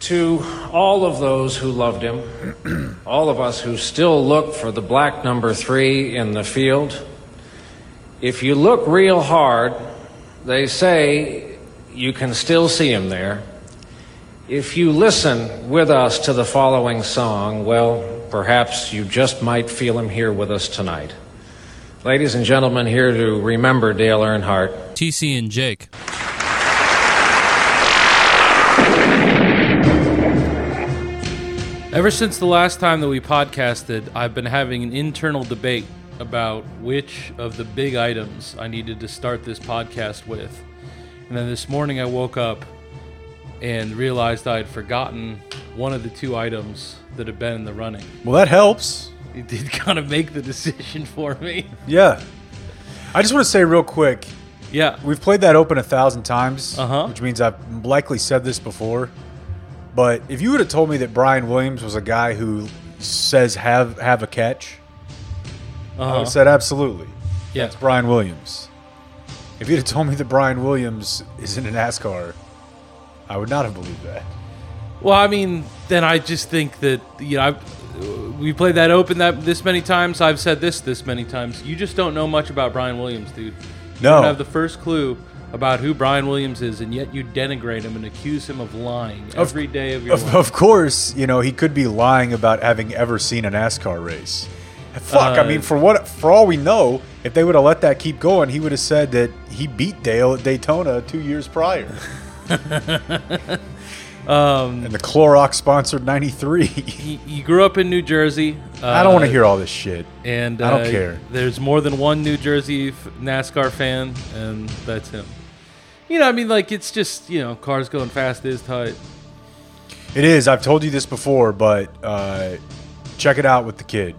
To all of those who loved him, all of us who still look for the black number three in the field, if you look real hard, they say you can still see him there. If you listen with us to the following song, well, perhaps you just might feel him here with us tonight. Ladies and gentlemen, here to remember Dale Earnhardt. TC and Jake. Ever since the last time that we podcasted, I've been having an internal debate about which of the big items I needed to start this podcast with. And then this morning I woke up and realized I had forgotten one of the two items that had been in the running. Well, that helps. It did kind of make the decision for me. Yeah. I just want to say real quick Yeah. we've played that open a thousand times, Uh-huh. which means I've likely said this before. But if you would have told me that Brian Williams was a guy who says have have a catch, I would Uh-huh. have said absolutely. Yeah. That's Brian Williams. If you'd have told me that Brian Williams is in a NASCAR, I would not have believed that. Well, I mean, then I just think that you know I've, we played that open that this many times. I've said this this many times. You just don't know much about Brian Williams, dude. You No. don't have the first clue about who Brian Williams is, and yet you denigrate him and accuse him of lying every day of your Of, life. of course, you know he could be lying about having ever seen a NASCAR race. Fuck, I Uh, mean, for what, for all we know, if they would have let that keep going, he would have said that he beat Dale at Daytona two years prior. um, and the Clorox sponsored '93. He, he grew up in New Jersey. Uh, I don't want to hear all this shit. And I don't uh, care. There's more than one New Jersey NASCAR fan, and that's him. You know, I mean, like it's just you know, cars going fast is tight. It is. I've told you this before, but uh, check it out with the kid.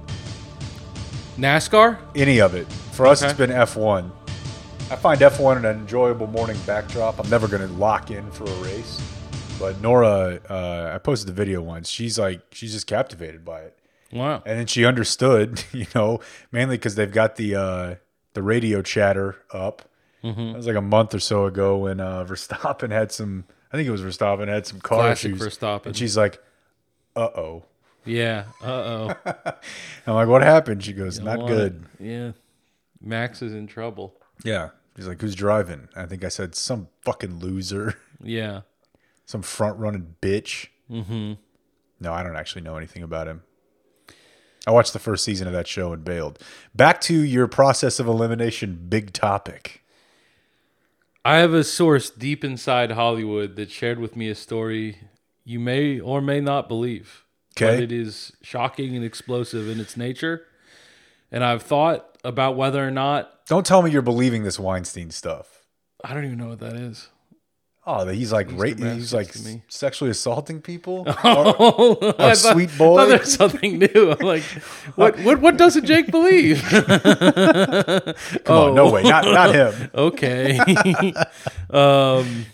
NASCAR? Any of it. For us, Okay. it's been F1. I find F1 an enjoyable morning backdrop. I'm never going to lock in for a race. But Nora, uh, I posted the video once. She's like, she's just captivated by it. Wow. And then she understood, you know, mainly because they've got the uh, the radio chatter up. Mm-hmm. That was like a month or so ago when uh, Verstappen had some. I think it was Verstappen had some car Classic issues. Verstappen. And she's like, "Uh oh." Yeah. Uh oh. I'm like, "What happened?" She goes, "Not good." Yeah. Max is in trouble. Yeah. She's like, "Who's driving?" I think I said some fucking loser, Yeah. some front running bitch. Mm-hmm. No, I don't actually know anything about him. I watched the first season of that show and bailed. Back to your process of elimination big topic. I have a source deep inside Hollywood that shared with me a story you may or may not believe. Okay. But it is shocking and explosive in its nature. And I've thought about whether or not Don't tell me you're believing this Weinstein stuff. I don't even know what that is. Oh, he's like ra- he's like sexually assaulting people. Oh, I thought- sweet I boy. thought there something new. I'm like, what? What? What doesn't Jake believe? Come on, no way, not not him. okay. um,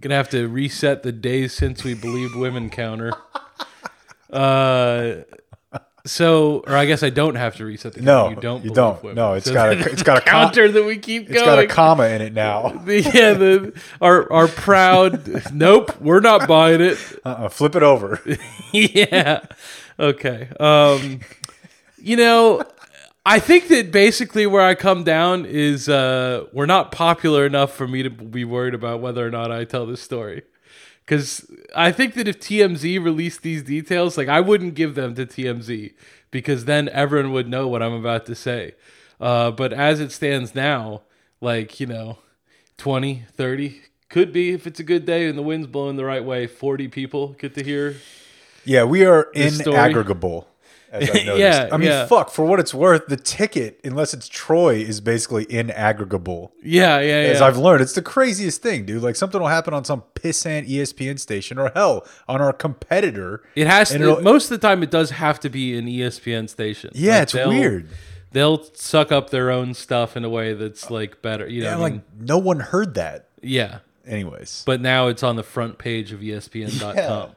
gonna have to reset the days since we believed women counter. Uh, so, or I guess I don't have to reset the No. You don't. you don't. Women. No, it's So got a- it's got a com- counter that we keep going. It's got a comma in it now. The- yeah, the our our proud. nope, we're not buying it. Uh-uh, flip it over. yeah. Okay. Um, you know, I think that basically where I come down is uh, we're not popular enough for me to be worried about whether or not I tell this story. Because I think that if TMZ released these details, like I wouldn't give them to TMZ because then everyone would know what I'm about to say. Uh, but as it stands now, like, you know, 20, 30, could be if it's a good day and the wind's blowing the right way, 40 people get to hear Yeah, we are inaggregable. As I've noticed. Yeah, I mean, yeah. fuck. For what it's worth, the ticket, unless it's Troy, is basically inaggregable. Yeah, yeah, yeah. As I've learned, it's the craziest thing, dude. Like something will happen on some pissant ESPN station, or hell, on our competitor. it has to. it'll- Most of the time, it does have to be an ESPN station. Yeah, Like, it's they'll- weird. They'll suck up their own stuff in a way that's like better. You know, Yeah, what I like mean? no one heard that. yeah. Anyways, But now it's on the front page of ESPN.com.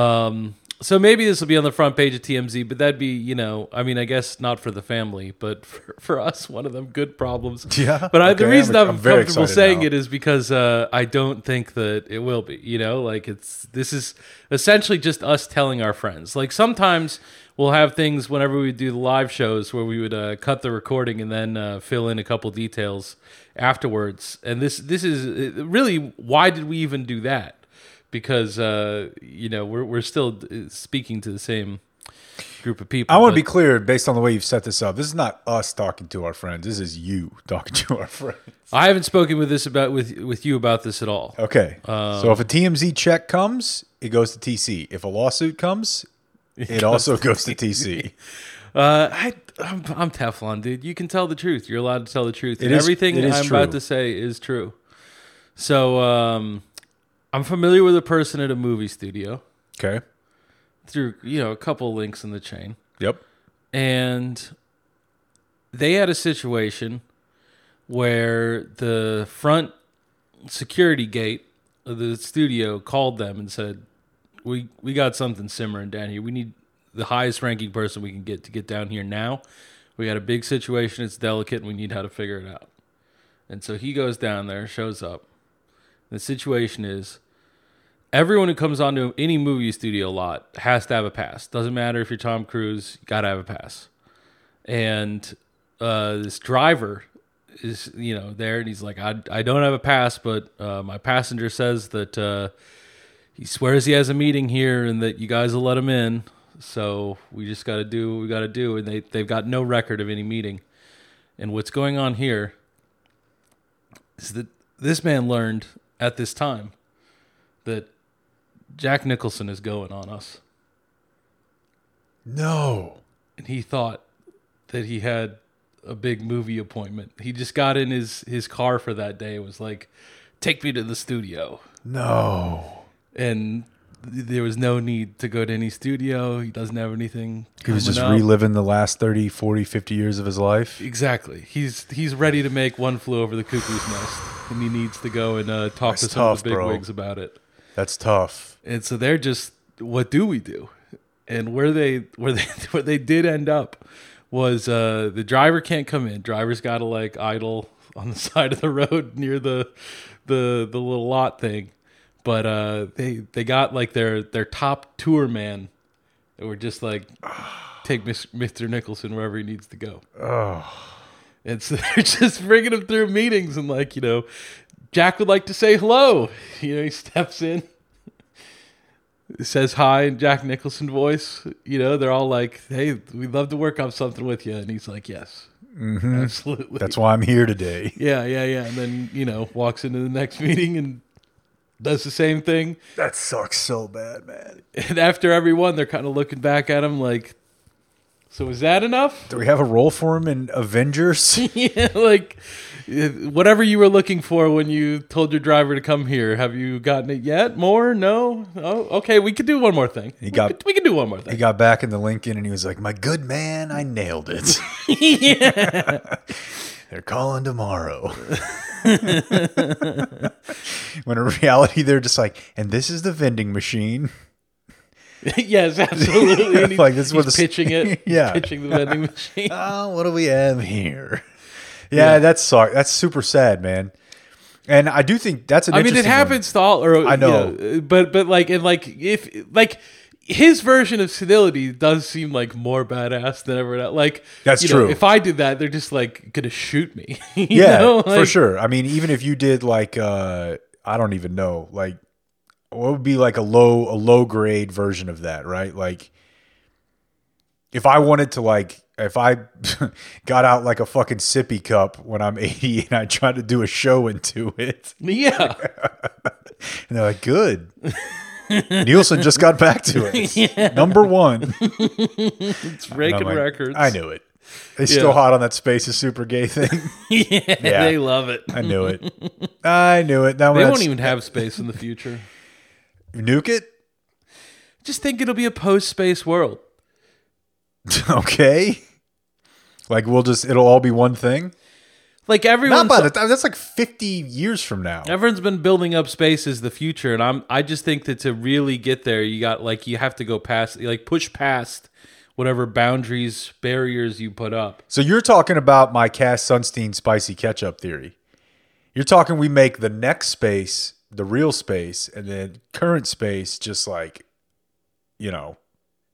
Um, so maybe this will be on the front page of TMZ, but that'd be, you know, I mean, I guess not for the family, but for, for us, one of them good problems. Yeah, But I, the reason I'm- I'm, comfortable saying now. it is because uh, I don't think that it will be. You know, like it's this is essentially just us telling our friends. Like sometimes we'll have things whenever we do the live shows where we would uh, cut the recording and then uh, fill in a couple details afterwards. And this this is uh, really why did we even do that? Because uh, you know we're we're still uh, speaking to the same group of people. I want to be clear based on the way you've set this up. This is not us talking to our friends. This is you talking to our friends. I haven't spoken with this about with with you about this at all. Okay. Um, so if a TMZ check comes, it goes to TC. If a lawsuit comes, it also goes to TC. Uh, I, I'm, I'm Teflon, dude. You can tell the truth. You're allowed to tell the truth. It and is- everything it I'm true. about to say is true. So, um, I'm familiar with a person at a movie studio Okay. through, you know, a couple links in the chain. Yep. And they had a situation where the front security gate of the studio called them and said, "We we got something simmering down here. We need the highest ranking person we can get to get down here now. We got a big situation. It's delicate, and we need how to figure it out." And so he goes down there, shows up. The situation is everyone who comes onto any movie studio lot has to have a pass. Doesn't matter if you're Tom Cruise, you gotta have a pass. And uh, this driver is, you know, there, and he's like, I, I don't have a pass, but uh, my passenger says that uh, he swears he has a meeting here and that you guys will let him in. So we just got to do what we got to do. And they, they've got no record of any meeting. And what's going on here is that this man learned at this time that Jack Nicholson is going on us. No. And he thought that he had a big movie appointment. He just got in his, his car for that day and was like, take me to the studio. No. And there was no need to go to any studio. He doesn't have anything. He was just up. reliving the last 30, 40, 50 years of his life. Exactly. He's he's ready to make one flew over the cuckoo's nest, and he needs to go and uh, talk That's to some of the big wigs about it. That's tough. And so they're just, what do we do? And where they where they where they did end up was uh, the driver can't come in. Driver's got to like idle on the side of the road near the the the little lot thing. But uh, they they got like their their top tour man. They were just like take Mr. Nicholson wherever he needs to go. And so they're just bringing him through meetings and like, you know, Jack would like to say hello. You know, he steps in, says hi in Jack Nicholson voice. You know, they're all like, hey, we'd love to work on something with you. And he's like, yes, absolutely. Mm-hmm. That's why I'm here today. yeah, yeah, yeah. And then, you know, walks into the next meeting and does the same thing. That sucks so bad, man. And after every one, they're kind of looking back at him like, so is that enough? Do we have a role for him in Avengers? yeah, like whatever you were looking for when you told your driver to come here. Have you gotten it yet? More? No. Oh, okay. We could do one more thing. He got- We could, we could do one more thing. he got back in the Lincoln and he was like, My good man, I nailed it. They're calling tomorrow. when in reality, they're just like, and this is the vending machine. yes, absolutely. Like, this is where the- pitching it. Yeah. pitching the vending machine. Oh, what do we have here? Yeah, that's sorry. That's super sad, man. And I do think that's an. I mean, it interesting one. happens to all. Or I you know. but but like and like if like. His version of senility does seem like more badass than ever. Like That's you know, true. if I did that, they're just like gonna shoot me. you yeah, know? for sure. I mean, even if you did like, uh I don't even know, like, what would be like a low, a low grade version of that, right? Like, if I wanted to, like, if I got out like a fucking sippy cup when I'm 80 and I tried to do a show into it, Yeah. and they're like, good. Nielsen just got back to it. Number one. It's breaking like, records. I knew it. They still hot on that space is super gay thing. yeah, Yeah. they love it. I knew it. I knew it. Now They won't even have space in the future. nuke it. Just think it'll be a post-space world. okay. Like we'll just it'll all be one thing. Like Not by the time. That's like 50 years from now. everyone's been building up space as the future, and I'm I just think that to really get there, you got like you have to go past like push past whatever boundaries barriers you put up. So you're talking about my Cass Sunstein spicy ketchup theory. You're talking we make the next space the real space, and then current space just like, you know,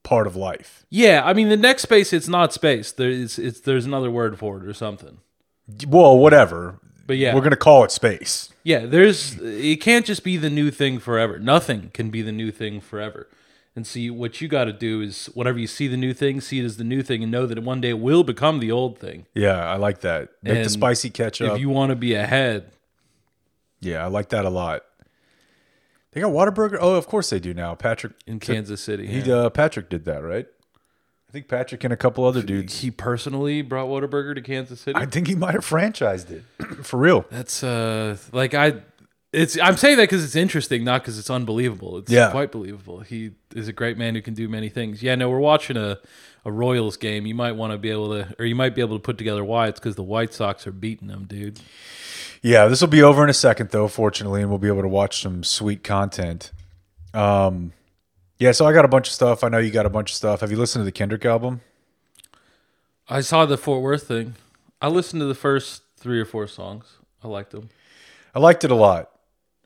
part of life. Yeah, I mean the next space it's not space. There's it's there's another word for it or something. Well, whatever. But yeah. we're gonna call it space. Yeah, there's it can't just be the new thing forever. Nothing can be the new thing forever. And see what you got to do is whenever you see the new thing, see it as the new thing, and know that one day it will become the old thing. Yeah, I like that. Make the spicy ketchup. If you want to be ahead, yeah, I like that a lot. They got Whataburger. Oh, of course they do now. Patrick in Kansas City, He yeah. uh, Patrick did that, right? I think Patrick and a couple other dudes. he personally brought Whataburger to Kansas City. I think he might have franchised it for real. That's uh, like I. It's I'm saying that because it's interesting, not because it's unbelievable. It's Yeah. quite believable. He is a great man who can do many things. Yeah, no, we're watching a, a Royals game. You might want to be able to, or you might be able to put together why it's because the White Sox are beating them, dude. Yeah, this will be over in a second, though, fortunately, and we'll be able to watch some sweet content. Um, yeah, so I got a bunch of stuff. I know you got a bunch of stuff. Have you listened to the Kendrick album? I saw the Fort Worth thing. I listened to the first three or four songs. I liked them. I liked it a lot.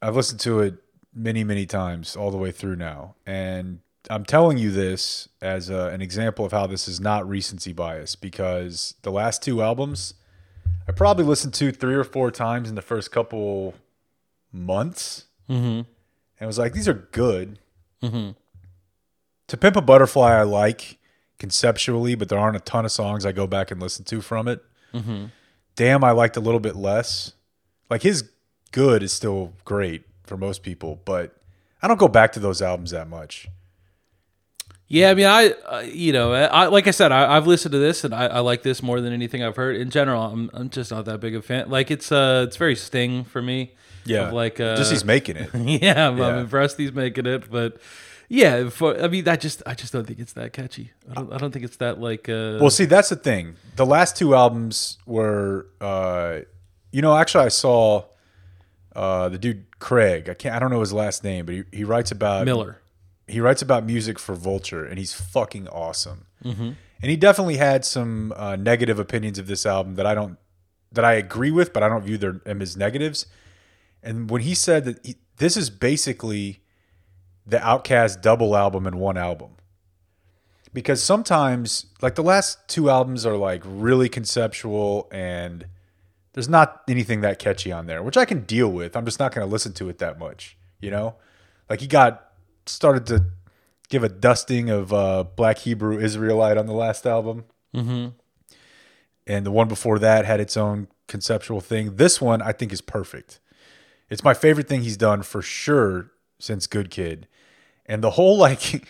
I've listened to it many, many times all the way through now. And I'm telling you this as a, an example of how this is not recency bias because the last two albums I probably listened to three or four times in the first couple months. Mm-hmm. and was like, these are good. To Pimp a Butterfly, I like conceptually, but there aren't a ton of songs I go back and listen to from it. Damn, I liked a little bit less. Like his good is still great for most people, but I don't go back to those albums that much. Yeah, I mean, I, uh, you know, I like I said, I, I've listened to this and I, I like this more than anything I've heard. In general, I'm, I'm just not that big a fan. Like it's, uh, it's very Sting for me. Yeah, Of like, uh, just he's making it. yeah, I'm, I'm impressed he's making it, but yeah, for, I mean, I just, I just don't think it's that catchy. I don't, I don't think it's that like, uh, Well, see, that's the thing. The last two albums were, uh, you know, actually, I saw uh, the dude Craig. I can't, I don't know his last name, but he, he writes about Miller. He writes about music for Vulture, and he's fucking awesome. And he definitely had some uh, negative opinions of this album that I don't that I agree with, but I don't view them as negatives. And when he said that he, this is basically the OutKast double album in one album, because sometimes like the last two albums are like really conceptual and there's not anything that catchy on there, which I can deal with. I'm just not going to listen to it that much, you know. Like he got started to give a dusting of uh, Black Hebrew Israelite on the last album. Mm-hmm. And the one before that had its own conceptual thing. This one I think is perfect. It's my favorite thing he's done for sure since Good Kid. And the whole like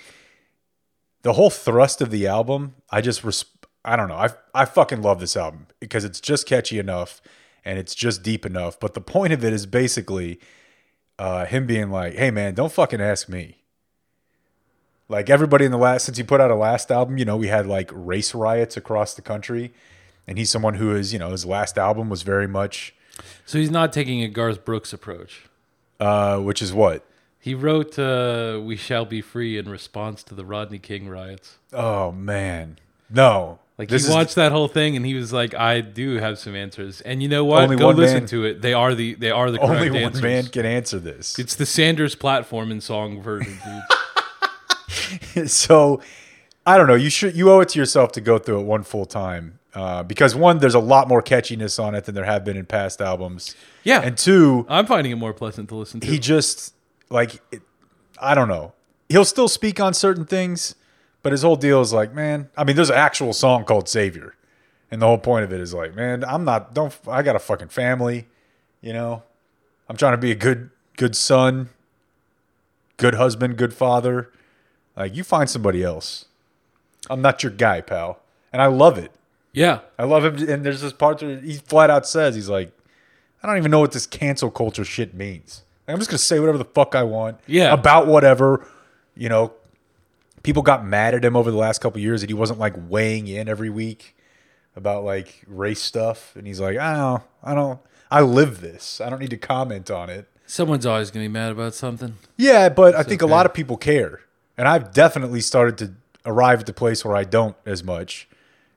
the whole thrust of the album, I just res- I don't know. I I fucking love this album because it's just catchy enough and it's just deep enough. But the point of it is basically uh, him being like, "Hey man, don't fucking ask me." Like everybody in the last since he put out a last album, you know, we had like race riots across the country, and he's someone who is, you know, his last album was very much, So he's not taking a Garth Brooks approach. uh, which is what. He wrote uh, "We Shall Be Free" in response to the Rodney King riots. Oh man, no. Like This he is- watched that whole thing and he was like, "I do have some answers." And you know what? Only Go listen man- to it. They are the they are the correct Only one answers. man can answer this. It's the Sanders platform in song version, dude. so I don't know. You should you owe it to yourself to go through it one full time uh, because one, there's a lot more catchiness on it than there have been in past albums. Yeah. and two, I'm finding it more pleasant to listen to. he just like it, I don't know. He'll still speak on certain things, but his whole deal is like, man. I mean, there's an actual song called Savior, and the whole point of it is like, man, I'm not. Don't I got a fucking family, you know? I'm trying to be a good good son, good husband, good father. Like you find somebody else. I'm not your guy, pal, and I love it. yeah. I love him. And there's this part where he flat out says, he's like, I don't even know what this cancel culture shit means. Like, I'm just going to say whatever the fuck I want Yeah. about whatever. You know, people got mad at him over the last couple years that he wasn't like weighing in every week. about like race stuff, and he's like, I don't, I don't, I live this. I don't need to comment on it. Someone's always gonna be mad about something. Yeah, but I think a lot of people care, and I've definitely started to arrive at the place where I don't as much.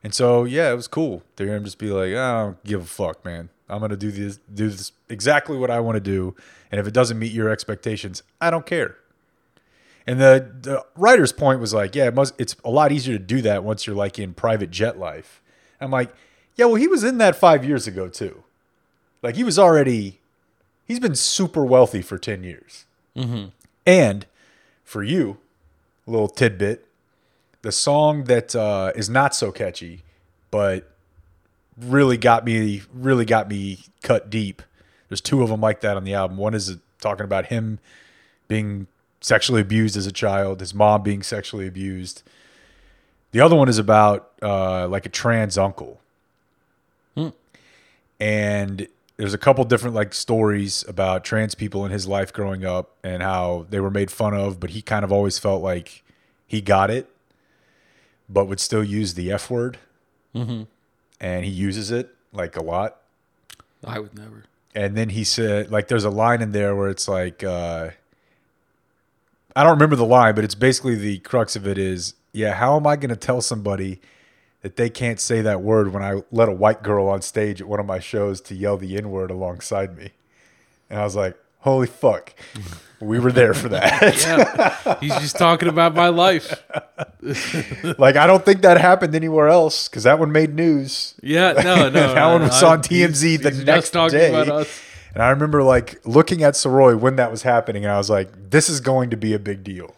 And so, yeah, it was cool to hear him just be like, "I don't give a fuck, man. I'm gonna do this, do this exactly what I want to do, and if it doesn't meet your expectations, I don't care." And the the writer's point was like, "Yeah, it must. It's a lot easier to do that once you're like in private jet life." I'm like, "Yeah, well, he was in that five years ago too. Like he was already, he's been super wealthy for ten years." Mm-hmm. And for you, little tidbit, the song that uh, is not so catchy, but really got me, really got me cut deep. There's two of them like that on the album. One is talking about him being sexually abused as a child, his mom being sexually abused. The other one is about uh, like a trans uncle, and there's a couple different like stories about trans people in his life growing up and how they were made fun of, but he kind of always felt like he got it, but would still use the F word, and he uses it like a lot. I would never. And then he said, like, there's a line in there where it's like, uh, I don't remember the line, but it's basically the crux of it is, yeah, how am I going to tell somebody that they can't say that word when I let a white girl on stage at one of my shows to yell the N word alongside me? And I was like, holy fuck. We were there for that. He's just talking about my life. like, I don't think that happened anywhere else because that one made news. Yeah, no, no. that no, one no, was I- on TMZ he's- the he's next talking day. about us. And I remember like looking at Soroy when that was happening, and I was like, "This is going to be a big deal."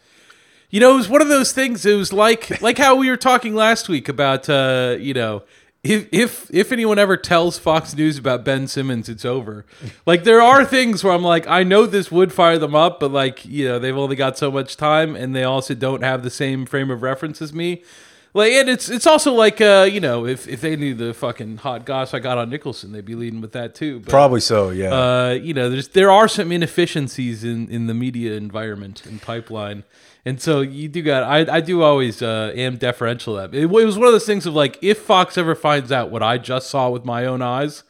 You know, it was one of those things. It was like like how we were talking last week about uh, you know, if if if anyone ever tells Fox News about Ben Simmons, it's over. Like there are things where I'm like, I know this would fire them up, but like you know, they've only got so much time, and they also don't have the same frame of reference as me. Like, and it's it's also like uh, you know, if if they knew the fucking hot goss I got on Nicholson, they'd be leading with that too. But, Probably so, yeah. uh, you know, there's there are some inefficiencies in in the media environment and pipeline, and so you do got. I I do always uh, am deferential to that. It, was one of those things of like, if Fox ever finds out what I just saw with my own eyes,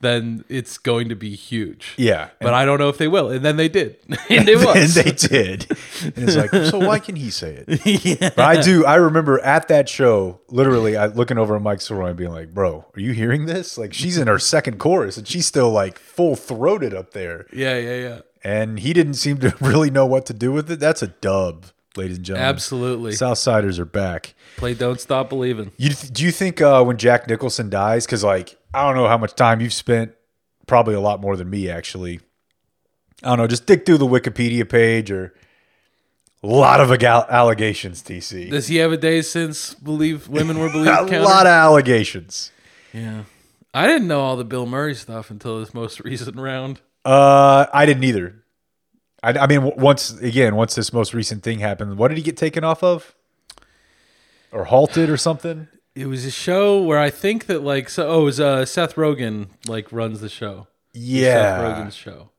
then it's going to be huge. yeah, But I don't know if they will, and then they did, and it and was. they did. And it's like, so why can he say it? But I do. I remember at that show, literally, I looking over at Mike Soroy and being like, "Bro, are you hearing this? Like, she's in her second chorus and she's still like full throated up there." yeah, yeah, yeah. And he didn't seem to really know what to do with it. That's a dub, ladies and gentlemen. Absolutely. Southsiders are back. Play "Don't Stop Believing." You do you think uh, when Jack Nicholson dies? Because like I don't know how much time you've spent. Probably a lot more than me, actually. I don't know. Just dig through the Wikipedia page or a lot of ag- allegations. TC, Does he have a day since believe women were believed? a lot of allegations. Yeah. I didn't know all the Bill Murray stuff until this most recent round. Uh, I didn't either. I, I mean, once again, once this most recent thing happened, what did he get taken off of, or halted or something? It was a show where I think that like so oh it was uh Seth Rogen like runs the show. Yeah, Seth. Rogen's show.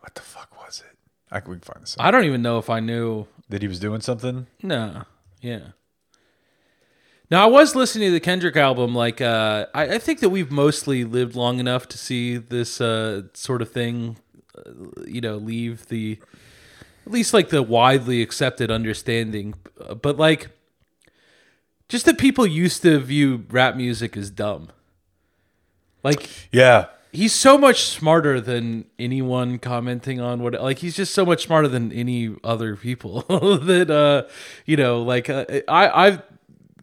What the fuck was it? I can we can find this. I don't even know if I knew That he was doing something. No. Yeah. Now I was listening to the Kendrick album. Like, uh, I, I think that we've mostly lived long enough to see this uh, sort of thing, uh, you know, leave the at least like the widely accepted understanding. But like, just that people used to view rap music as dumb. Like, Yeah. he's so much smarter than anyone commenting on what like he's just so much smarter than any other people that uh you know like uh, i i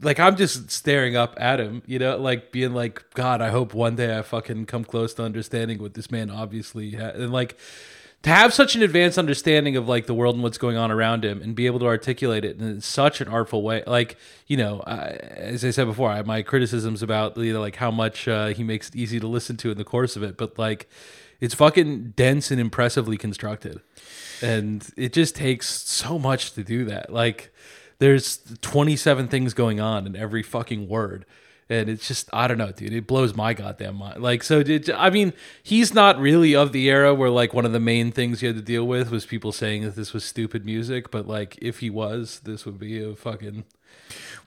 like i'm just staring up at him you know like being like god i hope one day i fucking come close to understanding what this man obviously ha-. and like to have such an advanced understanding of like the world and what's going on around him and be able to articulate it in such an artful way like you know I, as i said before I, my criticisms about you know like how much uh, he makes it easy to listen to in the course of it but like it's fucking dense and impressively constructed. And it just takes so much to do that. Like there's 27 things going on in every fucking word and it's just I don't know, dude. It blows my goddamn mind. Like, so did I mean he's not really of the era where like one of the main things you had to deal with was people saying that this was stupid music, but like if he was, this would be a fucking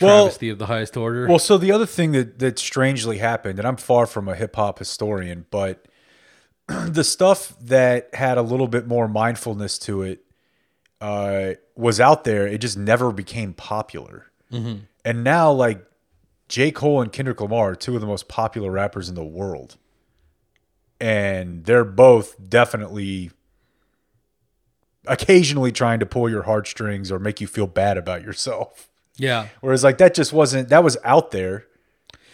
Well- travesty of the highest order. Well, so the other thing that that strangely happened, and I'm far from a hip hop historian, but the stuff that had a little bit more mindfulness to it uh, was out there. It just never became popular. And now, like J. Cole and Kendrick Lamar are two of the most popular rappers in the world, and they're both definitely occasionally trying to pull your heartstrings or make you feel bad about yourself. yeah. Whereas like that just wasn't that was out there,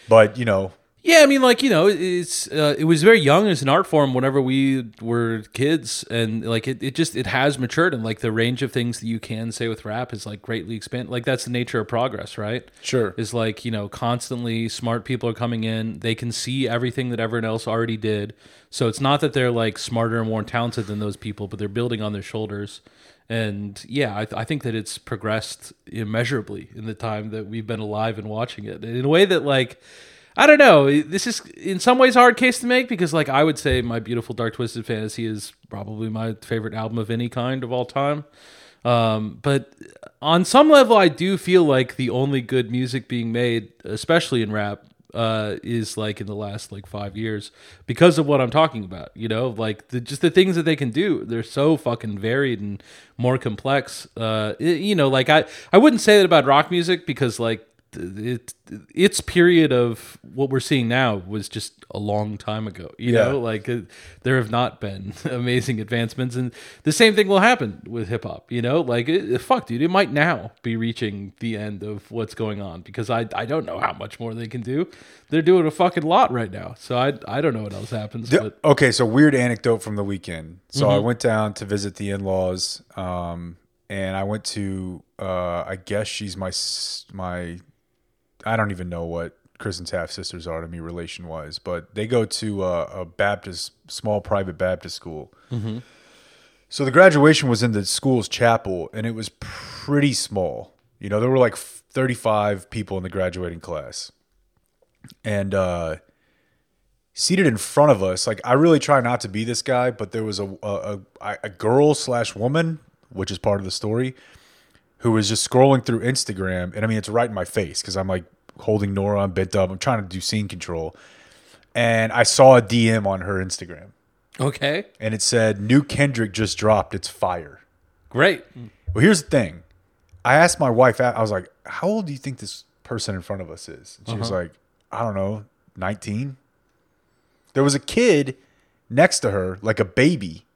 but you know, Yeah, I mean, like you know, it's uh, it was very young as an art form whenever we were kids, and like it, it just it has matured, and like the range of things that you can say with rap is like greatly expanded. Like that's the nature of progress, right? Sure. Is like you know, constantly smart people are coming in. They can see everything that everyone else already did. So it's not that they're like smarter and more talented than those people, but they're building on their shoulders. And yeah, I, th- I think that it's progressed immeasurably in the time that we've been alive and watching it in a way that like I don't know. This is in some ways a hard case to make because, like, I would say my beautiful dark twisted fantasy is probably my favorite album of any kind of all time. Um, but on some level, I do feel like the only good music being made, especially in rap, uh, is like in the last like five years because of what I'm talking about. You know, like the, just the things that they can do. They're so fucking varied and more complex. Uh, it- you know, like I I wouldn't say that about rock music because like it its period of what we're seeing now was just a long time ago you Yeah. know like uh, there have not been amazing advancements and the same thing will happen with hip hop you know like it, fuck dude it might now be reaching the end of what's going on because I I don't know how much more they can do they're doing a fucking lot right now so I I don't know what else happens The- but okay, so weird anecdote from the weekend. So I went down to visit the in-laws, um, and I went to, uh, I guess she's my my, I don't even know what Kristen's half sisters are to me relation wise, but they go to uh, a Baptist small private Baptist school. So the graduation was in the school's chapel, and it was pretty small. You know, there were like 35 people in the graduating class, and. uh seated in front of us. Like I really try not to be this guy, but there was a a, a, a girl slash woman, which is part of the story, who was just scrolling through Instagram, and I mean it's right in my face because I'm like holding Nora, I'm bent up, I'm trying to do scene control, and I saw a DM on her Instagram, okay and it said new Kendrick just dropped, it's fire. great Well, here's the thing. I asked my wife, I was like, how old do you think this person in front of us is? And she was uh-huh. like, I don't know, 19. There was a kid next to her, like a baby,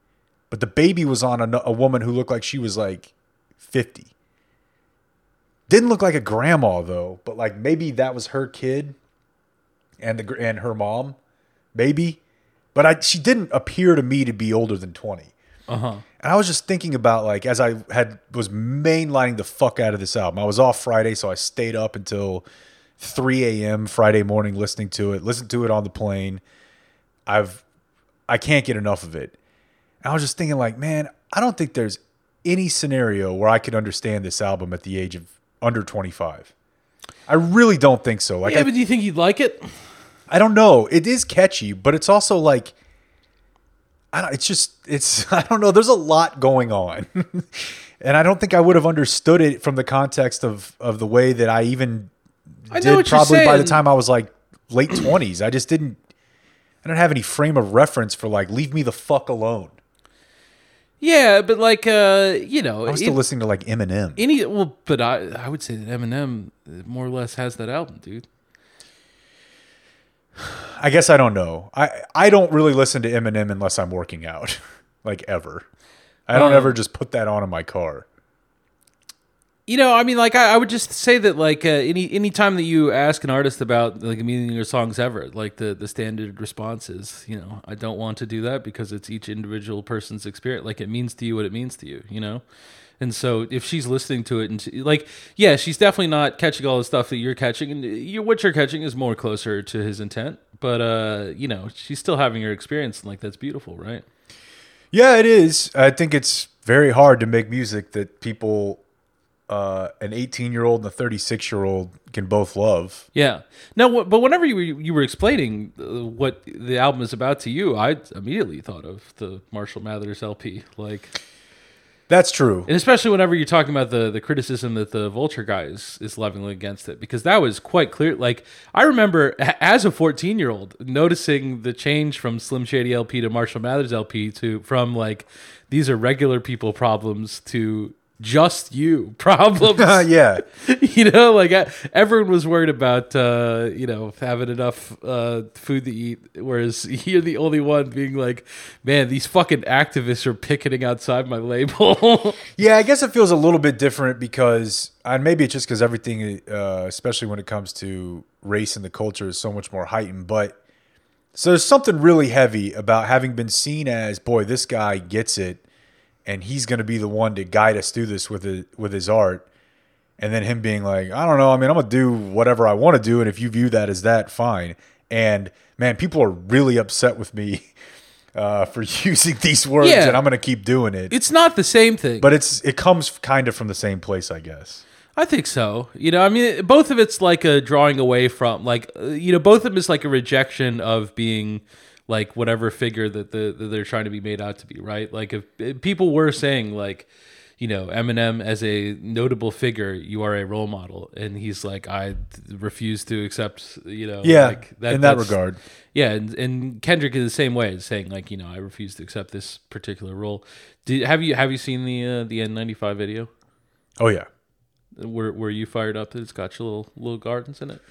but the baby was on a, a woman who looked like she was like 50. Didn't look like a grandma though, but like maybe that was her kid and the and her mom, maybe. But I she didn't appear to me to be older than 20. Uh-huh. And I was just thinking about like as I had was mainlining the fuck out of this album. I was off Friday, so I stayed up until 3 a.m. Friday morning listening to it, listened to it on the plane. I've I can't get enough of it. And I was just thinking like, man, I don't think there's any scenario where I could understand this album at the age of under 25. I really don't think so. Like yeah I, but do you think you'd like it I don't know. It is catchy, but it's also like I don't it's just it's I don't know, there's a lot going on. and I don't think I would have understood it from the context of of the way that I even I did probably by the time I was like late 20s. I just didn't I don't have any frame of reference for like leave me the fuck alone. Yeah but like uh you know I'm still it- listening to like Eminem. Any well, but I I would say that Eminem more or less has that album, dude. I guess I don't know. I I don't really listen to Eminem unless I'm working out, like ever. I don't Um, ever just put that on in my car. You know, I mean, like I, I would just say that, like uh, any any time that you ask an artist about like a meaning your songs ever, like the the standard response is, you know, I don't want to do that because it's each individual person's experience. Like it means to you what it means to you, you know. And so if she's listening to it and she, like, yeah, she's definitely not catching all the stuff that you're catching, and you, what you're catching is more closer to his intent. But uh, you know, she's still having her experience, and like that's beautiful, right? Yeah, it is. I think it's very hard to make music that people uh, an 18 year old and a 36 year old can both love. Yeah. No, but whenever you were, you were explaining uh, what the album is about to you, I immediately thought of the Marshall Mathers LP. Like, That's true. and especially whenever you're talking about the the criticism that the Vulture guy is, is leveling against it, because that was quite clear. Like, I remember as a 14 year old noticing the change from Slim Shady LP to Marshall Mathers LP to from like these are regular people problems to just you problems. Yeah. you know, like I, everyone was worried about, uh, you know, having enough uh, food to eat, whereas you're the only one being like, man, these fucking activists are picketing outside my label. Yeah, I guess it feels a little bit different because, and maybe it's just because everything, uh, especially when it comes to race and the culture, is so much more heightened. But so there's something really heavy about having been seen as, boy, this guy gets it, and he's going to be the one to guide us through this with it, with his art, and then him being like, I don't know, I mean, I'm gonna do whatever I want to do, and if you view that as that, fine. And man, people are really upset with me. Uh, for using these words, Yeah. and I'm going to keep doing it. it's not the same thing. But it's it comes kind of from the same place, I guess. I think so. You know, I mean, both of it's like a drawing away from, like, uh, you know, both of them is like a rejection of being like whatever figure that, the, that they're trying to be made out to be, right? Like, if, if people were saying, like, you know, Eminem as a notable figure, you are a role model, and he's like, I refuse to accept, you know, Yeah, like in that regard. Yeah, and, and Kendrick is the same way, saying like, you know, I refuse to accept this particular role. Did have you have you seen the uh, the N95 video? Oh yeah, Were were you fired up that it's got your little little gardens in it?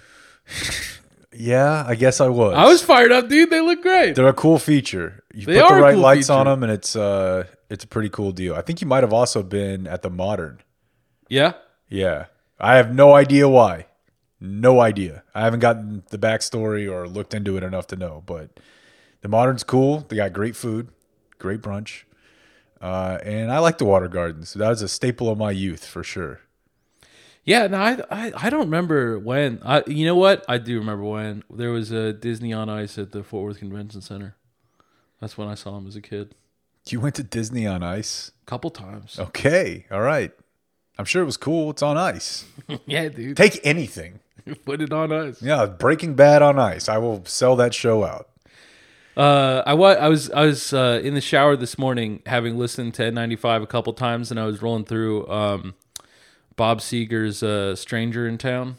yeah. I guess I was. I was fired up, dude. They look great. They're a cool feature. You They put are the a right cool lights on feature. them, and it's uh, it's a pretty cool deal. I think you might have also been at the Modern. Yeah. Yeah, I have no idea why. No idea. I haven't gotten the backstory or looked into it enough to know. But the Modern's cool. They got great food, great brunch, uh, and I like the Water Gardens. That was a staple of my youth for sure. Yeah, no, I, I I don't remember when. I you know what? I do remember when there was a Disney on Ice at the Fort Worth Convention Center. That's when I saw him as a kid. You went to Disney on Ice. A couple times. Okay, all right. I'm sure it was cool. It's on ice. Yeah, dude. Take anything. Put it on ice. Yeah, Breaking Bad on ice. I will sell that show out. Uh, I was I was I was uh, in the shower this morning, having listened to N95 a couple times, and I was rolling through um, Bob Seger's uh, "Stranger in Town."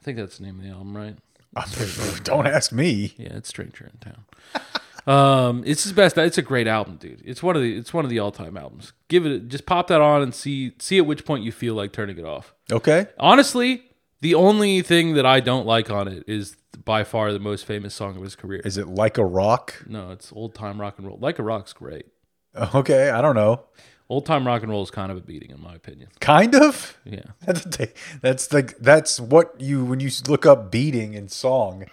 I think that's the name of the album, right? Don't ask me. Yeah, it's "Stranger in Town." um, it's his best. It's a great album, dude. It's one of the it's one of the all time albums. Give it just pop that on and see see at which point you feel like turning it off. Okay. Honestly, the only thing that I don't like on it is by far the most famous song of his career. Is it like a rock? No, it's old time rock and roll. Like a Rock's great. Okay, I don't know. Old time rock and roll is kind of a beating, in my opinion. Kind of. Yeah. That's that's like that's what you when you look up beating in song.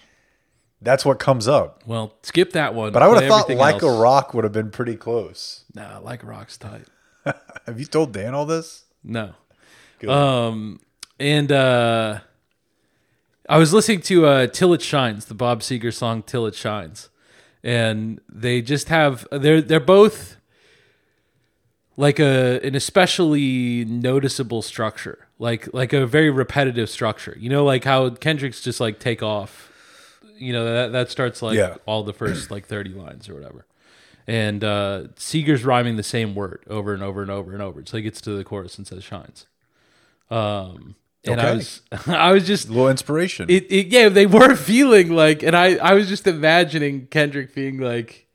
That's what comes up. Well, skip that one. But I would have thought like a rock would have been pretty close. Nah, like a rock's tight. Have you told Dan all this? No. Good. Um, and uh, I was listening to uh, "Till It Shines," the Bob Seger song "Till It Shines," and they just have they're they're both like a an especially noticeable structure, like like a very repetitive structure. You know, like how Kendrick's just like take off. You know that that starts like Yeah. all the first like thirty lines or whatever. And uh, Seger's rhyming the same word over and over and over and over until he gets to the chorus and says "shines." Um, and I was I was just A little inspiration. it, it yeah they were feeling like and I I was just imagining Kendrick being like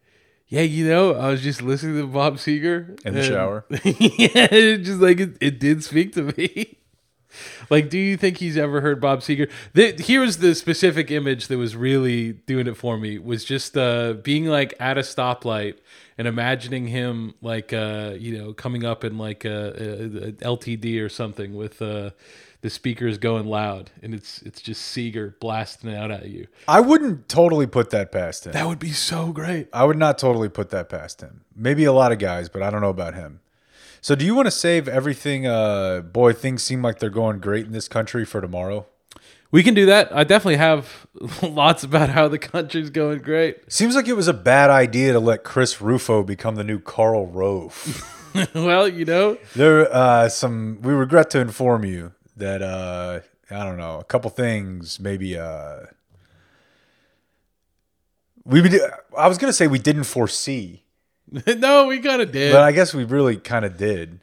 yeah you know I was just listening to Bob Seger In the and- shower. yeah it just like it, it did speak to me like do you think he's ever heard Bob Seger the, here was the specific image that was really doing it for me was just uh being like at a stoplight and imagining him like uh you know coming up in like a, a, a LTD or something with uh the speaker is going loud and it's it's just Seger blasting out at you. I wouldn't totally put that past him. That would be so great. I would not totally put that past him. Maybe a lot of guys, but I don't know about him. So, do you want to save everything? Uh, boy, things seem like they're going great in this country for tomorrow. We can do that. I definitely have lots about how the country's going great. Seems like it was a bad idea to let Chris Rufo become the new Karl Rove. well, you know, There, uh, some. We regret to inform you that uh, I don't know a couple things. Maybe uh, we. would- I was gonna say we didn't foresee, no, we kind of did. but I guess we really kind of did.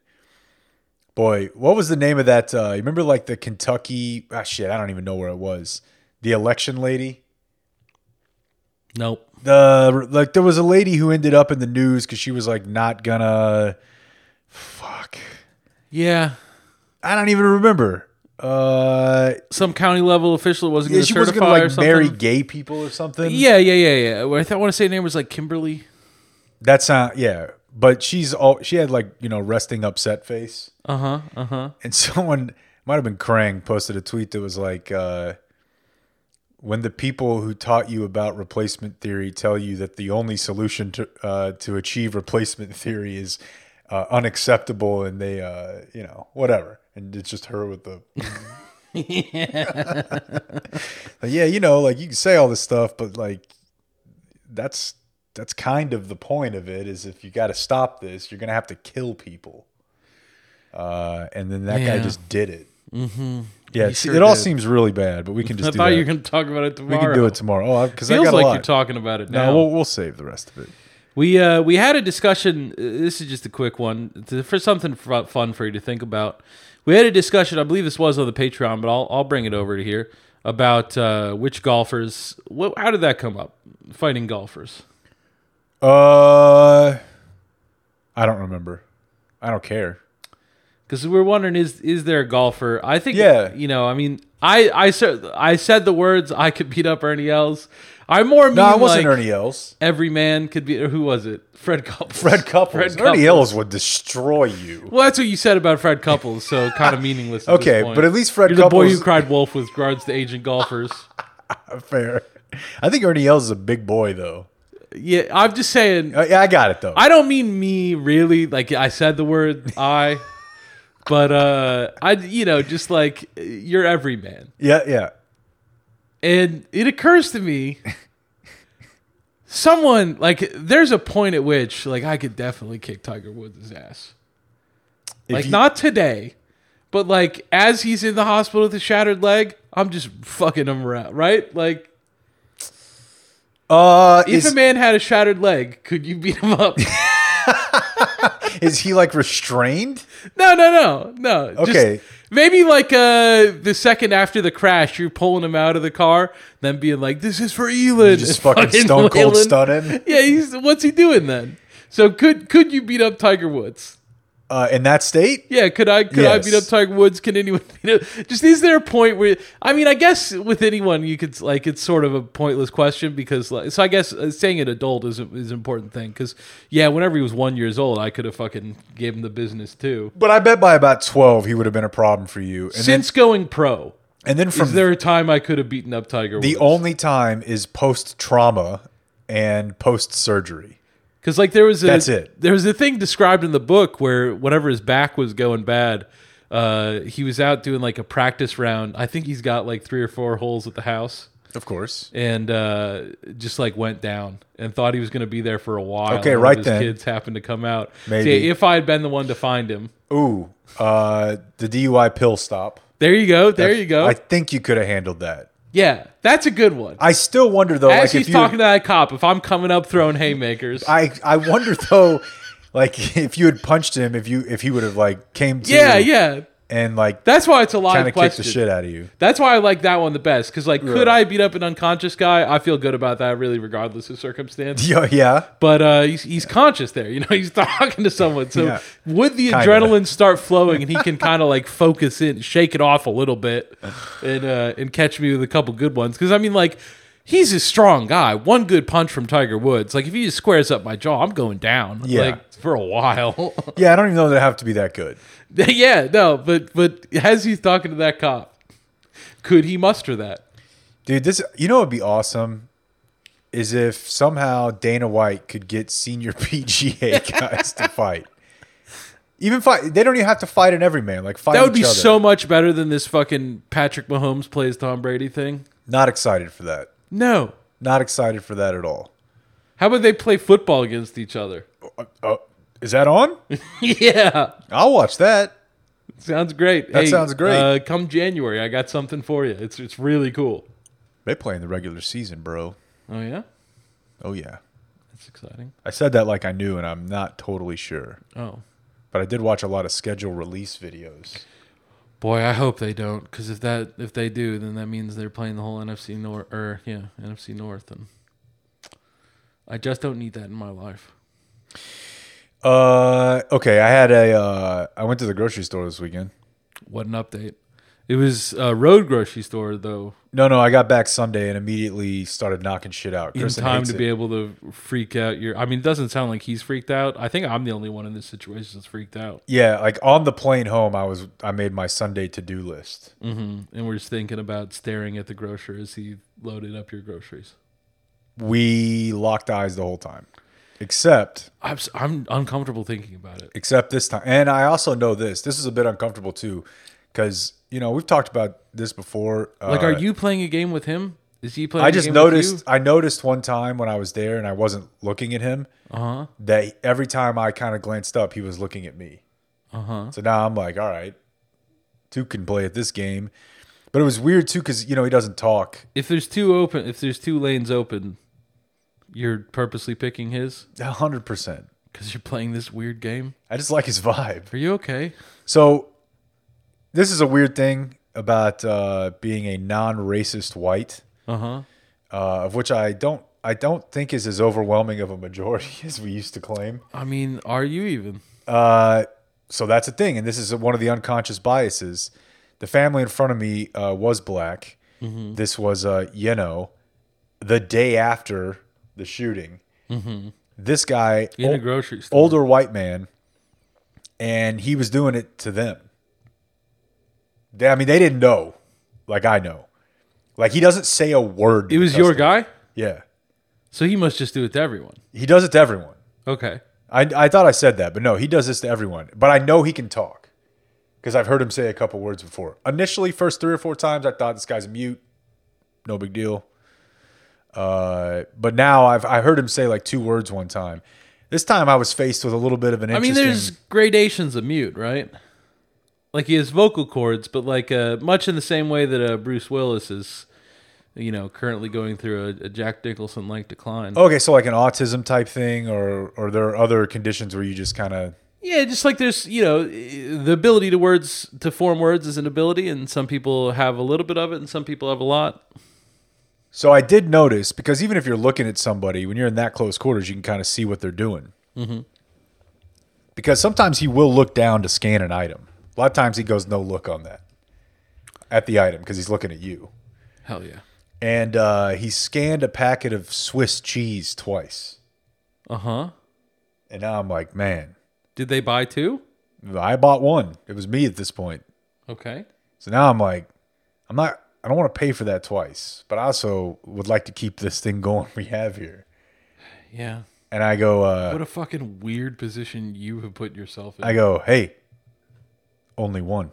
Boy, what was the name of that? Uh, you remember like the Kentucky? Ah, shit, I don't even know where it was. The election lady. nope. The like there was a lady who ended up in the news because she was like not gonna. Fuck. Yeah, I don't even remember. Uh, some county level official wasn't Yeah, going to she certify was gonna or like something. marry gay people or something. Yeah, yeah, yeah, yeah. I, thought, I want to say her name was like Kimberly. that's not. Yeah, but she's all she had like you know resting upset face, Uh huh. Uh huh. and someone might have been Krang posted a tweet that was like, uh, "When the people who taught you about replacement theory tell you that the only solution to uh, to achieve replacement theory is uh, unacceptable, and they uh, you know whatever." And it's just her with the Like, yeah, you know, like you can say all this stuff, but like that's that's kind of the point of it is if you got to stop this, you're gonna have to kill people. Uh, and then that guy just did it. Mm-hmm. Yeah, sure it all did. seems really bad, but we can just I do thought that. you were going to talk about it tomorrow. we can do it tomorrow. Oh, because I got a like lot. you're talking about it now. no, we'll, we'll save the rest of it. We uh, we had a discussion. uh, This is just a quick one to- for something fun for you to think about. We had a discussion. I believe this was on the Patreon, but I'll I'll bring it over to here about uh, which golfers. What, how did that come up? Fighting golfers. Uh, I don't remember. I don't care. Because we are wondering is is there a golfer? I think Yeah. You know, I mean, I I said I said the words I could beat up Ernie Els. I more mean No, it wasn't like Ernie Els. every man could be. Or who was it? Fred Couples. Fred Couples. Fred Ernie Couples. Els would destroy you. Well, that's what you said about Fred Couples, so kind of meaningless. Okay, this point. but at least Fred You're the boy who cried wolf with regards to aging golfers. Fair. I think Ernie Els is a big boy though. Yeah, I'm just saying. Uh, yeah, I got it though. I don't mean me really. Like I said the word I, but uh, I you know just like you're every man, yeah, yeah. And it occurs to me. Someone like there's a point at which like I could definitely kick Tiger Woods' ass. If like you- not today, but like as he's in the hospital with a shattered leg, I'm just fucking him around, right? Like Uh, if is, a man had a shattered leg, could you beat him up? is he like restrained? no, no, no, no. Just Okay. maybe like uh the second after the crash, you're pulling him out of the car, then being like, "This is for Elon." Just and fucking stone cold stunning. Yeah, he's what's he doing then? So could could you beat up Tiger Woods? Uh, in that state? Yeah, could I could I beat up Tiger Woods? Can anyone beat up? Just is there a point where I mean, I guess with anyone you could like it's sort of a pointless question because like so I guess uh, saying an adult is a- is an important thing because yeah, whenever he was one years old, I could have fucking gave him the business too. But I bet by about twelve he would have been a problem for you. And Since going pro, and then from is there a time I could have beaten up Tiger the only time is post trauma and post surgery. Because like there was a That's it. There was a thing described in the book where whenever his back was going bad, uh, he was out doing like a practice round. I think he's got like three or four holes at the house, Of course. and uh, just like went down and thought he was going to be there for a while. Okay, right his then. Kids happened to come out. Maybe. See, if I had been the one to find him, Ooh, uh, the DUI pill stop. there you go. There you go. I think you could have handled that. Yeah, that's a good one. I still wonder though, As like he's if you, talking to that cop, if I'm coming up throwing haymakers, I I wonder though, like if you had punched him, if you if he would have like came to, yeah, yeah. And like That's why it's a live kind of kicked the shit out of you. That's why I like that one the best. Because like, could Yeah. I beat up an unconscious guy? I feel good about that, really, regardless of circumstance. Yeah, yeah. But uh, he's, he's conscious there. You know, he's talking to someone. So Yeah. would the Kinda. adrenaline start flowing and he can kind of like focus in, shake it off a little bit, and uh, and catch me with a couple good ones? Because I mean, like. He's a strong guy. One good punch from Tiger Woods. Like if he just squares up my jaw, I'm going down. Yeah. Like for a while. Yeah, I don't even know that I have to be that good. yeah, no, but but as he's talking to that cop, could he muster that? Dude, this you know what would be awesome is if somehow Dana White could get senior PGA guys to fight. Even fight they don't even have to fight an everyman. Like fight That would be other. so much better than this fucking Patrick Mahomes plays Tom Brady thing. not excited for that. No. Not excited for that at all. How about they play football against each other? Uh, uh, Is that on? yeah. I'll watch that. Sounds great. That sounds great. Uh, come January, I got something for you. It's it's really cool. They play in the regular season, bro. Oh yeah, Oh yeah. that's exciting. I said that like I knew, and I'm not totally sure. Oh But I did watch a lot of schedule release videos. boy, I hope they don't, because if that if they do, then that means they're playing the whole NFC North or yeah NFC North, and I just don't need that in my life. Uh, okay. I had a. Uh, I went to the grocery store this weekend. What an update! It was a road grocery store though, No, no. I got back Sunday and immediately started knocking shit out. in Kristen time hates to it. be able to freak out your. I mean, it doesn't sound like he's freaked out. I think I'm the only one in this situation that's freaked out. Yeah, like on the plane home, I was. I made my Sunday to do list. hmm And we're just thinking about staring at the grocer as he loaded up your groceries. We locked eyes the whole time, except I'm I'm uncomfortable thinking about it. except this time. And I also know this. This is a bit uncomfortable too, because you know we've talked about this before. Like, Uh, are you playing a game with him? Is he playing? I just noticed. I noticed one time when I was there and I wasn't looking at him Uh huh. that every time I kind of glanced up, he was looking at me. Uh huh. So now I'm like, all right, two can play at this game. But it was weird too because you know he doesn't talk. If there's two open, if there's two lanes open, you're purposely picking his hundred percent. because you're playing this weird game. I just like his vibe. Are you okay? So this is a weird thing about uh, being a non-racist white, Uh huh. uh, of which I don't. I don't think is as overwhelming of a majority as we used to claim. I mean, are you even? Uh, so that's a thing, and this is one of the unconscious biases. The family in front of me uh, was black. This was, uh, you know, the day after the shooting. Mm-hmm. This guy, In a grocery store. older white man, and he was doing it to them. They, I mean, they didn't know, like I know. Like he doesn't say a word. It was your guy, Yeah, so he must just do it to everyone. he does it to everyone. Okay. I, I thought I said that, but no, he does this to everyone. But I know he can talk because I've heard him say a couple words before. Initially, first three or four times, I thought this guy's mute. No big deal. Uh, but now I've I heard him say like two words one time. This time I was faced with a little bit of an I mean, there's gradations of mute, right? Like he has vocal cords, but like uh, much in the same way that uh, Bruce Willis is, you know, currently going through a, a Jack Nicholson like decline. okay, so like an autism type thing, or or there are other conditions where you just kind of Yeah, just like there's, you know, the ability to words to form words is an ability, and some people have a little bit of it, and some people have a lot. So I did notice because even if you're looking at somebody when you're in that close quarters, you can kind of see what they're doing. Mm-hmm. Because sometimes he will look down to scan an item. A lot of times he goes no look on that at the item because he's looking at you. Hell yeah. And uh, he scanned a packet of Swiss cheese twice, Uh huh. and now I'm like, man, Did they buy two? I bought one. It was me at this point. Okay. So now I'm like, I'm not. I don't want to pay for that twice, but I also would like to keep this thing going we have here. Yeah. And I go, uh, What a fucking weird position you have put yourself in. I go, hey, only one,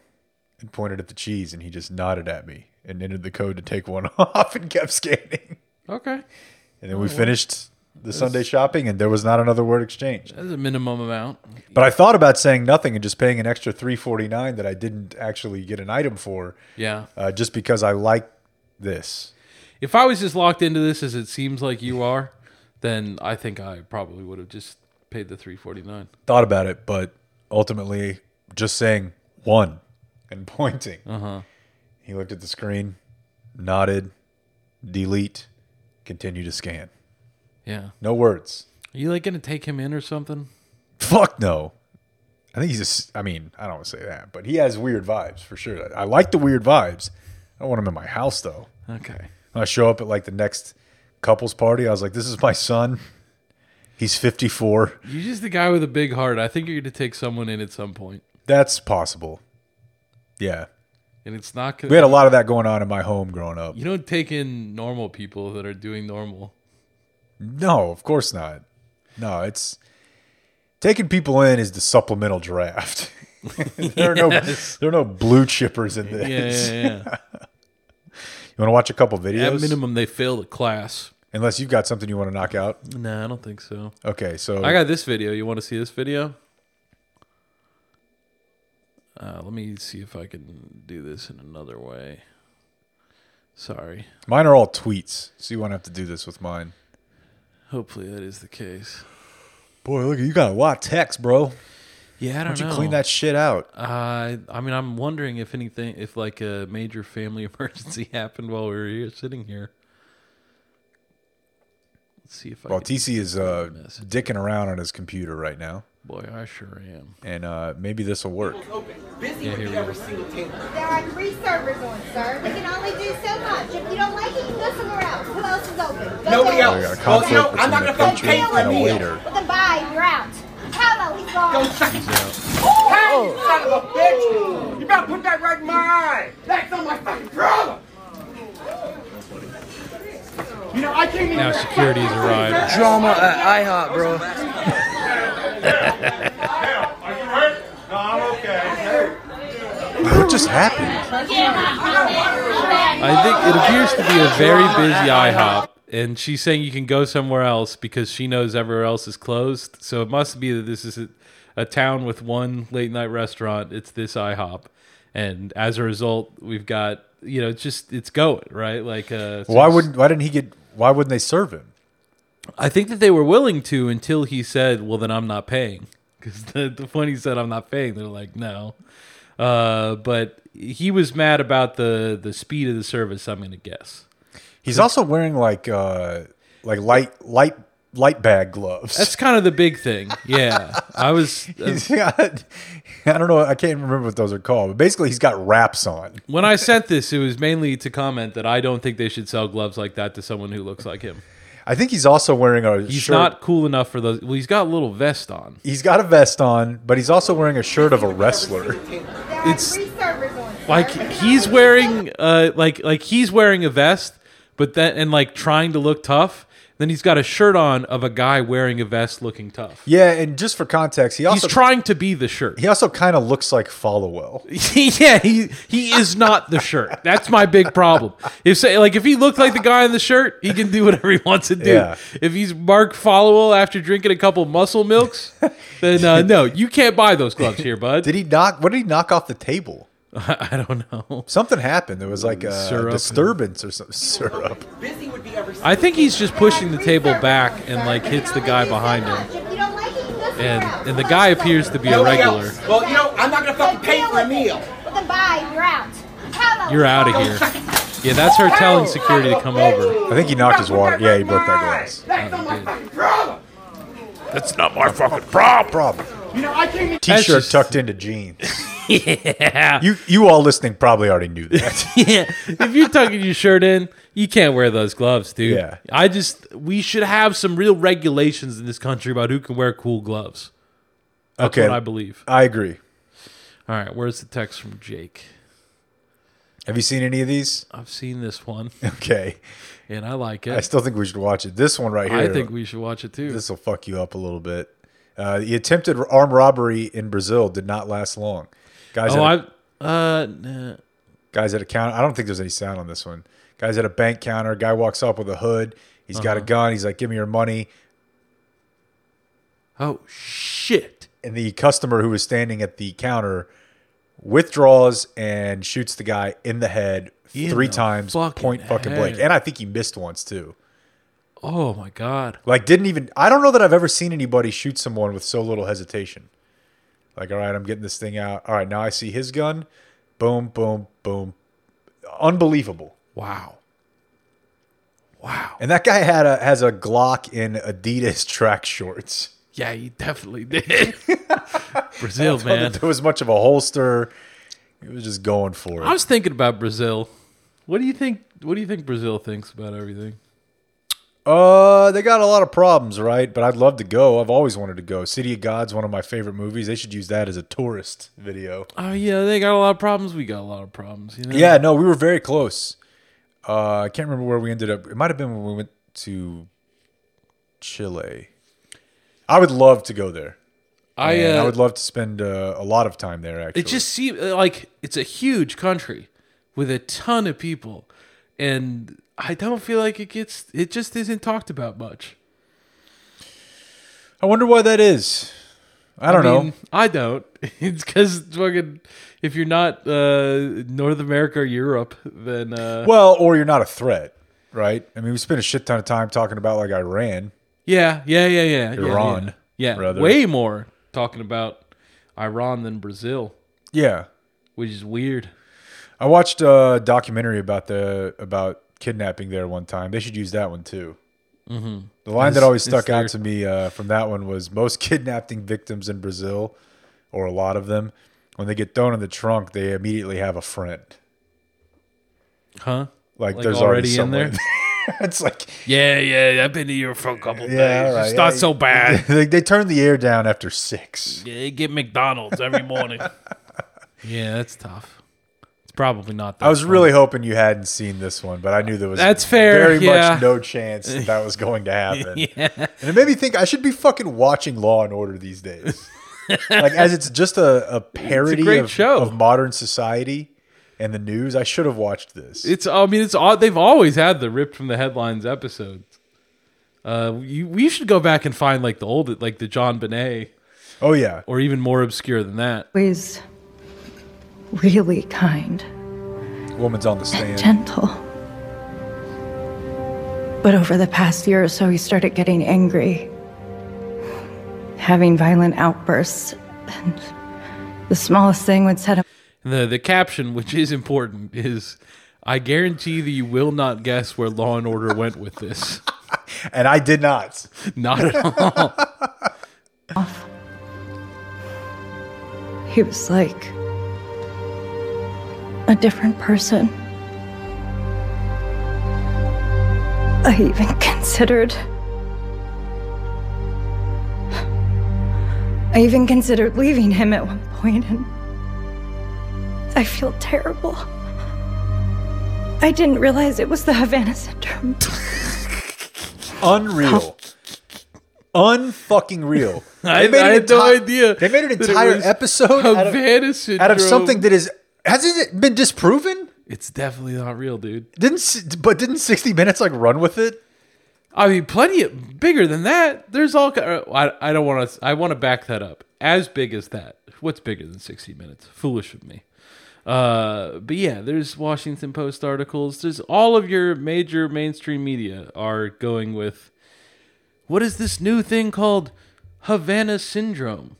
and pointed at the cheese, and he just nodded at me and entered the code to take one off and kept scanning. okay. And then we finished the Sunday shopping, and there was not another word exchanged. That's a minimum amount. But I thought about saying nothing and just paying an extra three forty nine that I didn't actually get an item for, Yeah. uh, just because I like this. If I was just locked into this as it seems like you are, then I think I probably would have just paid the 349. Thought about it, but ultimately, just saying one and pointing. Uh-huh. He looked at the screen, nodded, delete, continue to scan. Yeah. No words. Are you like going to take him in or something? Fuck no. I think he's just, I mean, I don't want to say that, but he has weird vibes for sure. I like the weird vibes. I don't want him in my house though. Okay. When I show up at like the next couples party, I was like, this is my son. He's 54. You're just the guy with a big heart. I think you're going to take someone in at some point. That's possible. Yeah. And it's not Gonna, We had a lot of that going on in my home growing up. You don't take in normal people that are doing normal. No, of course not. No, it's taking people in is the supplemental draft. there are no Yes. there are no blue chippers in this. Yeah, yeah, yeah. You want to watch a couple videos? At minimum, they fail the class. Unless you've got something you want to knock out. Nah, I don't think so. Okay, so I got this video. You want to see this video? Uh, let me see if I can do this in another way. Sorry. mine are all tweets, so you won't have to do this with mine. Hopefully that is the case. Boy, look, you got a lot of text, bro. Yeah, I don't don't you clean that shit out? Uh, I mean, I'm wondering if anything, if like a major family emergency happened while we were here, sitting here. Let's see if I. Well, can TC is uh, message. dicking around on his computer right now, Boy, I sure am. and uh, maybe this will work. Busy Yeah, with here we every single table. There are three servers on, sir. We can only do so much. If you don't like it, you can go somewhere else. Who else is open? Go Nobody there. else. We got Well, you know, I'm not gonna patron pay for and a meal. waiter. Well, then bye. You're out. Hello, he's gone. Go suck it. Hey, you son of a bitch! You better put that right in my eye. That's on my fucking brother. You know, I can't even. Now security's arrived. Drama at IHOP, bro. What just happened? I think it appears to be a very busy IHOP, and she's saying you can go somewhere else because she knows everywhere else is closed. So it must be that this is a, a town with one late night restaurant. It's this IHOP, and as a result, we've got you know it's just it's going right. Like uh, so Why it's- wouldn't? Why didn't he get? Why wouldn't they serve him? I think that they were willing to until he said, "Well, then I'm not paying." Because the, the when he said, "I'm not paying," they're like, "No." Uh, but he was mad about the the speed of the service. I'm going to guess. He's also wearing like uh like light light light bag gloves. That's kind of the big thing. Yeah, I was uh, He's got, I don't know. I can't remember what those are called, but basically he's got wraps on. when I sent this, it was mainly to comment that I don't think they should sell gloves like that to someone who looks like him. I think he's also wearing a He's shirt. not cool enough for those. Well, he's got a little vest on. He's got a vest on, but he's also wearing a shirt of a wrestler. It's- three servers on, sir. Like he's wearing, uh, like like he's wearing a vest, but then and like trying to look tough. Then he's got a shirt on of a guy wearing a vest, looking tough. Yeah, and just for context, he also He's trying to be the shirt. he also kind of looks like Followill. yeah, he he is not the shirt. That's my big problem. If say like if he looked like the guy in the shirt, he can do whatever he wants to do. Yeah. If he's Mark Followill after drinking a couple muscle milks, then uh, no, you can't buy those gloves here, bud. Did he knock? What did he knock off the table? I don't know. Something happened. There was like a Syrup. disturbance or something. Syrup. Busy with the every I think he's just pushing the table back and like hits the guy behind him. If you don't like it, you can go somewhere And and the guy appears to be a regular. Well, you know, I'm not gonna fucking pay for a meal. it. Well, then bye. You're out. You're out of here. Yeah, that's her telling security to come over. I think he knocked his water. Yeah, he broke that glass. That's on oh, my fucking brother. That's not my fucking problem. Problem. You know, I can't even. T-shirt just- tucked into jeans. Yeah. You you all listening probably already knew that. yeah. If you're tucking your shirt in, you can't wear those gloves, dude. Yeah. I just we should have some real regulations in this country about who can wear cool gloves. That's Okay. what I believe. I agree. All right, where's the text from Jake? Have you seen any of these? I've seen this one Okay. and I like it. I still think we should watch it. This one right here. I, think we should watch it too. this will fuck you up a little bit. Uh, the attempted armed robbery in Brazil did not last long. Guys, oh, at a, I uh nah. guys at a counter. I don't think there's any sound on this one. Guys at a bank counter. Guy walks up with a hood. He's got a Uh-huh. gun. He's like, "Give me your money." Oh shit. And the customer who was standing at the counter withdraws and shoots the guy in the head In three times, fucking point fucking blank. And I think he missed once too. Oh my god. Like, didn't even. I don't know that I've ever seen anybody shoot someone with so little hesitation. Like, all right, I'm getting this thing out. All right, now I see his gun. Boom, boom, boom. Unbelievable. Wow. Wow. And that guy had a has a Glock in Adidas track shorts. Yeah, he definitely did. Brazil, I don't know man. There was much of a holster. He was just going for it. I was thinking about Brazil. What do you think? What do you think Brazil thinks about everything? Uh, they got a lot of problems, right? But I'd love to go. I've always wanted to go. City of God's one of my favorite movies. They should use that as a tourist video. Oh yeah, they got a lot of problems. We got a lot of problems. You know? Yeah, no, we were very close. Uh, I can't remember where we ended up. It might have been when we went to Chile. I would love to go there. I. Uh, I would love to spend uh, a lot of time there. Actually, it just seems like it's a huge country with a ton of people, and I don't feel like it gets. It just isn't talked about much. I wonder why that is. I don't know. mean, I don't. It's because fucking if you're not uh, North America or Europe, then uh, Well, or you're not a threat, right? I mean, we spent a shit ton of time talking about like Iran. yeah, yeah, yeah, yeah, yeah, Iran, yeah, yeah. rather. way more talking about Iran than Brazil, Yeah, which is weird. I watched a documentary about the about kidnapping there one time. They should use that one too. Mm-hmm. The line that always stuck there- out to me uh, from that one was most kidnapping victims in Brazil, or a lot of them, when they get thrown in the trunk, they immediately have a friend. Huh? Like, Like there's already already, in someone. it's like Yeah, yeah. I've been here for a couple yeah, all right, It's not yeah. so bad. they, they turn the air down after six. yeah, they get McDonald's every morning. yeah, that's tough. It's probably not. That I was fun. really hoping you hadn't seen this one, but I knew there was That's fair, Very yeah. much no chance that, that was going to happen. yeah. And it made me think I should be fucking watching Law and Order these days. like as it's just a, a parody great of, show. of modern society and the news. I should have watched this. It's. I mean, it's. odd. They've always had the ripped from the headlines episodes. Uh, you, we should go back and find like the old, like the JonBenét, oh yeah. or even more obscure than that. always really kind Woman's on the and stand. gentle. But over the past year or so, he started getting angry, having violent outbursts, and the smallest thing would set him And the the caption, which is important, is. I guarantee that you will not guess where Law and Order went with this. And I did not. Not at all. He was like a different person. I even considered. I even considered leaving him at one point, and I feel terrible. I didn't realize it was the Havana syndrome. Unreal. Unfucking real. I, They made I an had no idea. They made an entire episode out of, Havana syndrome. out of something that is hasn't it been disproven? It's definitely not real, dude. Didn't but didn't 60 minutes like run with it? I mean, plenty of, bigger than that. There's all. uh, I, I don't want to. I want to back that up. As big as that. What's bigger than 60 minutes? Foolish of me. Uh, but yeah, there's Washington Post articles. There's all of your major mainstream media are going with what is this new thing called Havana syndrome?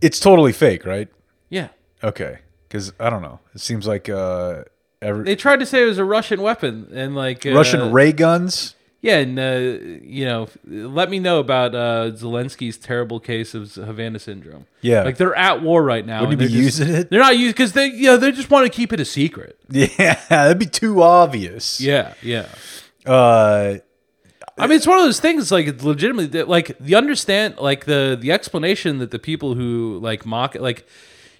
It's totally fake, right? Yeah, Okay. Cuz I don't know. It seems like uh every they tried to say it was a Russian weapon and like uh, Russian ray guns. Yeah, and uh, you know, let me know about uh, Zelensky's terrible case of Havana syndrome. Yeah. like they're at war right now. Wouldn't be they're just- using it? They're not using because they, you know, they just want to keep it a secret. Yeah, that'd be too obvious. Yeah, yeah. Uh I mean, it's one of those things. Like, it's legitimately, like the understand, like the the explanation that the people who like mock, like,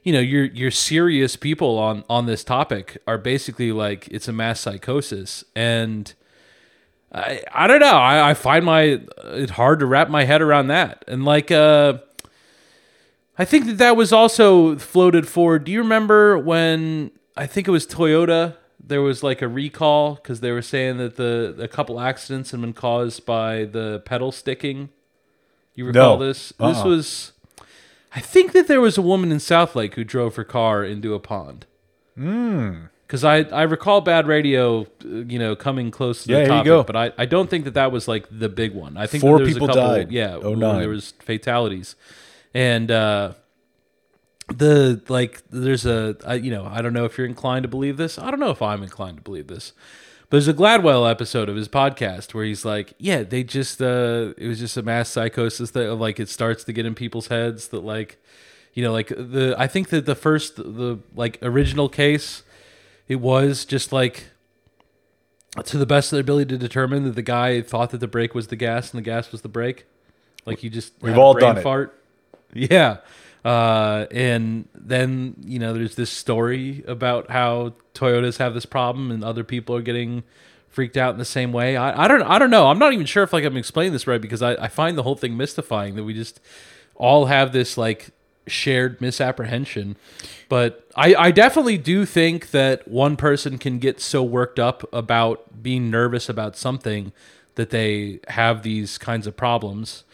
you know, your your serious people on on this topic are basically like it's a mass psychosis, and I I don't know. I, I find my it hard to wrap my head around that, and like, uh, I think that that was also floated forward. Do you remember when I think it was Toyota? There was like a recall because they were saying that the a couple accidents had been caused by the pedal sticking. You recall No. this? This Uh-uh. was, I think that there was a woman in Southlake who drove her car into a pond. Because I I recall bad radio, uh, you know, coming close to Yeah, the here you topic, go. but I, I don't think that that was like the big one. I think Four there was people a couple, died. Yeah, Oh, where there was fatalities, and uh, the like there's a I, you know I don't know if you're inclined to believe this. I don't know if I'm inclined to believe this. But there's a Gladwell episode of his podcast where he's like, yeah, they just uh it was just a mass psychosis that like it starts to get in people's heads that like you know like the I think that the first the like original case it was just like to the best of their ability to determine that the guy thought that the brake was the gas and the gas was the brake. Like you just We've all done it. fart. Yeah. Uh, and then, you know, there's this story about how Toyotas have this problem and other people are getting freaked out in the same way. I, I don't I don't know. I'm not even sure if like I'm explaining this right because I, I find the whole thing mystifying that we just all have this like shared misapprehension. But I, I definitely do think that one person can get so worked up about being nervous about something that they have these kinds of problems.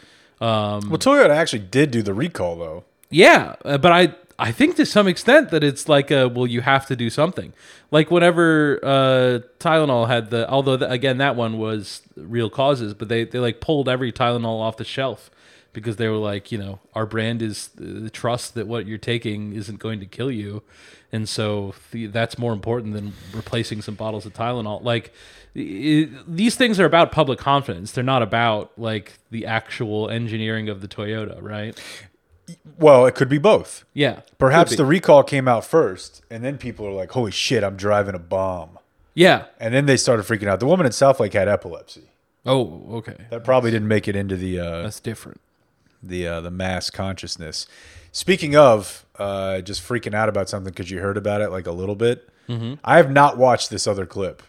Um, Well, Toyota actually did do the recall though. Yeah, uh, but I I think to some extent that it's like a well you have to do something. Like whenever uh, Tylenol had the although th- again that one was real causes, but they they like pulled every Tylenol off the shelf because they were like you know our brand is the trust that what you're taking isn't going to kill you, and so the, that's more important than replacing some bottles of Tylenol. Like these things are about public confidence. They're not about like the actual engineering of the Toyota, right? Well, it could be both. Yeah, Perhaps the recall came out first, and then people are like, "Holy shit, I'm driving a bomb," yeah. and then they started freaking out. The woman in Southlake had epilepsy. Oh, okay. That probably didn't make it into the uh, That's different. the uh, the mass consciousness. Speaking of uh, just freaking out about something because you heard about it like a little bit. Mm-hmm. I have not watched this other clip,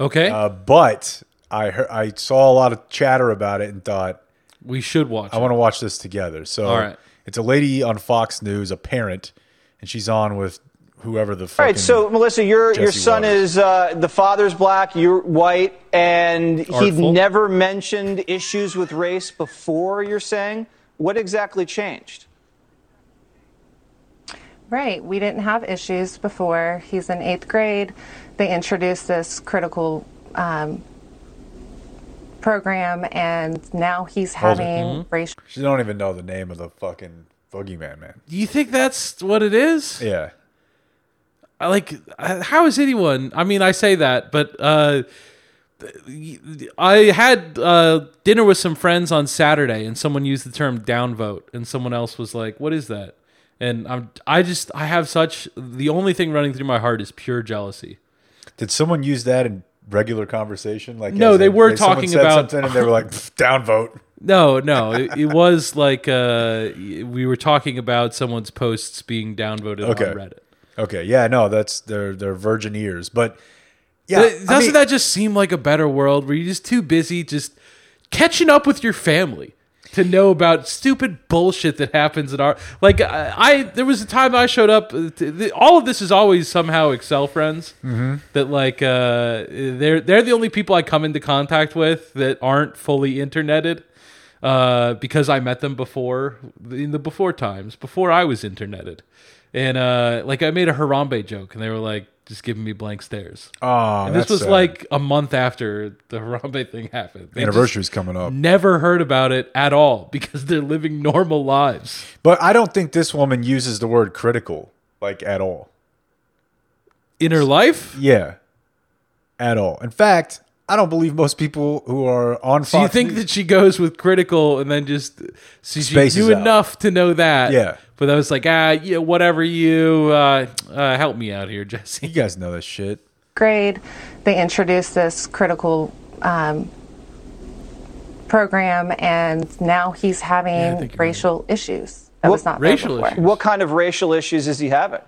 Okay, uh, but I heard, I saw a lot of chatter about it and thought we should watch. I want to watch this together. So All right. It's a lady on Fox News, a parent, and she's on with whoever the All fucking right, so Melissa, your your son Waters. is uh, the father's black, you're white, and he'd Artful. never mentioned issues with race before. You're saying what exactly changed? Right. We didn't have issues before. He's in eighth grade. They introduced this critical um, program, and now he's Hold it. having racial. She don't even know the name of the fucking boogeyman, man. Do you think that's what it is? Yeah. I Like, uh, how is anyone? I mean, I say that, but uh, I had uh, dinner with some friends on Saturday, and someone used the term "downvote," and someone else was like, "What is that?" And I'm, I just, I have such. The only thing running through my heart is pure jealousy. Did someone use that in regular conversation? Like, No, they in- were someone talking about- something, and they were like, "Downvote." No, no, it, it was like uh, we were talking about someone's posts being downvoted Okay. on Reddit. Okay, yeah, no, that's their their virgin ears, but yeah, But doesn't mean- that just seem like a better world where you're just too busy just catching up with your family to know about stupid bullshit that happens in our like I, I there was a time I showed up uh, the, all of this is always somehow Excel friends Mm-hmm. that like uh they're they're the only people I come into contact with that aren't fully interneted uh because I met them before in the before times before I was interneted and uh like I made a Harambe joke and they were like just giving me blank stares Oh, and this was sad. like a month after the Harambe thing happened. They anniversary's coming up. Never heard about it at all because they're living normal lives. But I don't think this woman uses the word critical like at all. In her life? Yeah, at all. In fact, I don't believe most people who are on Fox. So you think News- that she goes with critical and then just so she Spaces knew out. enough to know that? Yeah. But I was like, ah, yeah, whatever you uh, uh, help me out here, Jesse. you guys know this shit? grade, they introduced this critical um, program, and now he's having think you're racial issues. That was not Racial there issues? What kind of racial issues is he having?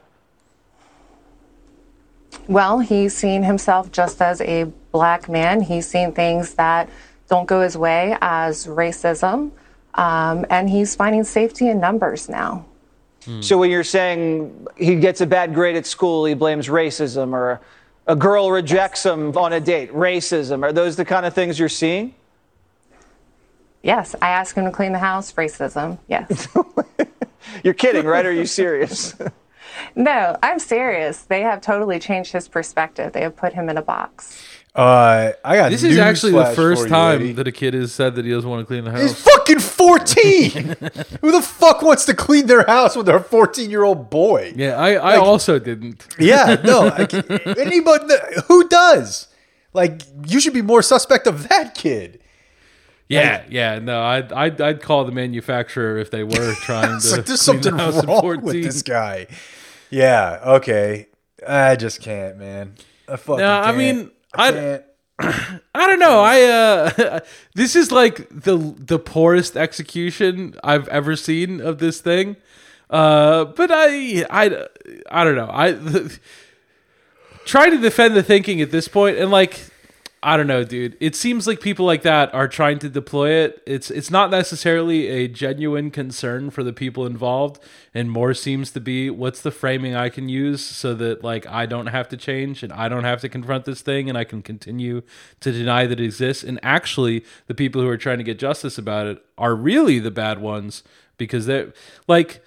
Well, he's seen himself just as a black man. He's seen things that don't go his way as racism, um, and he's finding safety in numbers now. So when you're saying he gets a bad grade at school, he blames racism, or a girl rejects him on a date, racism. Are those the kind of things you're seeing? Yes, I asked him to clean the house, racism. Yes. You're kidding, right? Are you serious? no, I'm serious. They have totally changed his perspective. They have put him in a box. Uh, I got This is actually the first for you, time lady. that a kid has said that he doesn't want to clean the house. He's fucking 14. Who the fuck wants to clean their house with their 14 year old boy? Yeah, I, I also didn't. Yeah, no. Like, anybody, who does? Like, you should be more suspect of that kid. Yeah, yeah, no, I'd, I'd I'd call the manufacturer if they were trying to. like, there's clean the something house wrong with this guy. Yeah, okay. I just can't, man. I fucking No, I can't. mean, I I-. I don't know. I uh, this is like the the poorest execution I've ever seen of this thing. Uh, but I I I don't know. I try to defend the thinking at this point, and like I don't know, dude. It seems like people like that are trying to deploy it. It's it's not necessarily a genuine concern for the people involved, and more seems to be what's the framing I can use so that like I don't have to change and I don't have to confront this thing and I can continue to deny that it exists. And actually, the people who are trying to get justice about it are really the bad ones because they're like.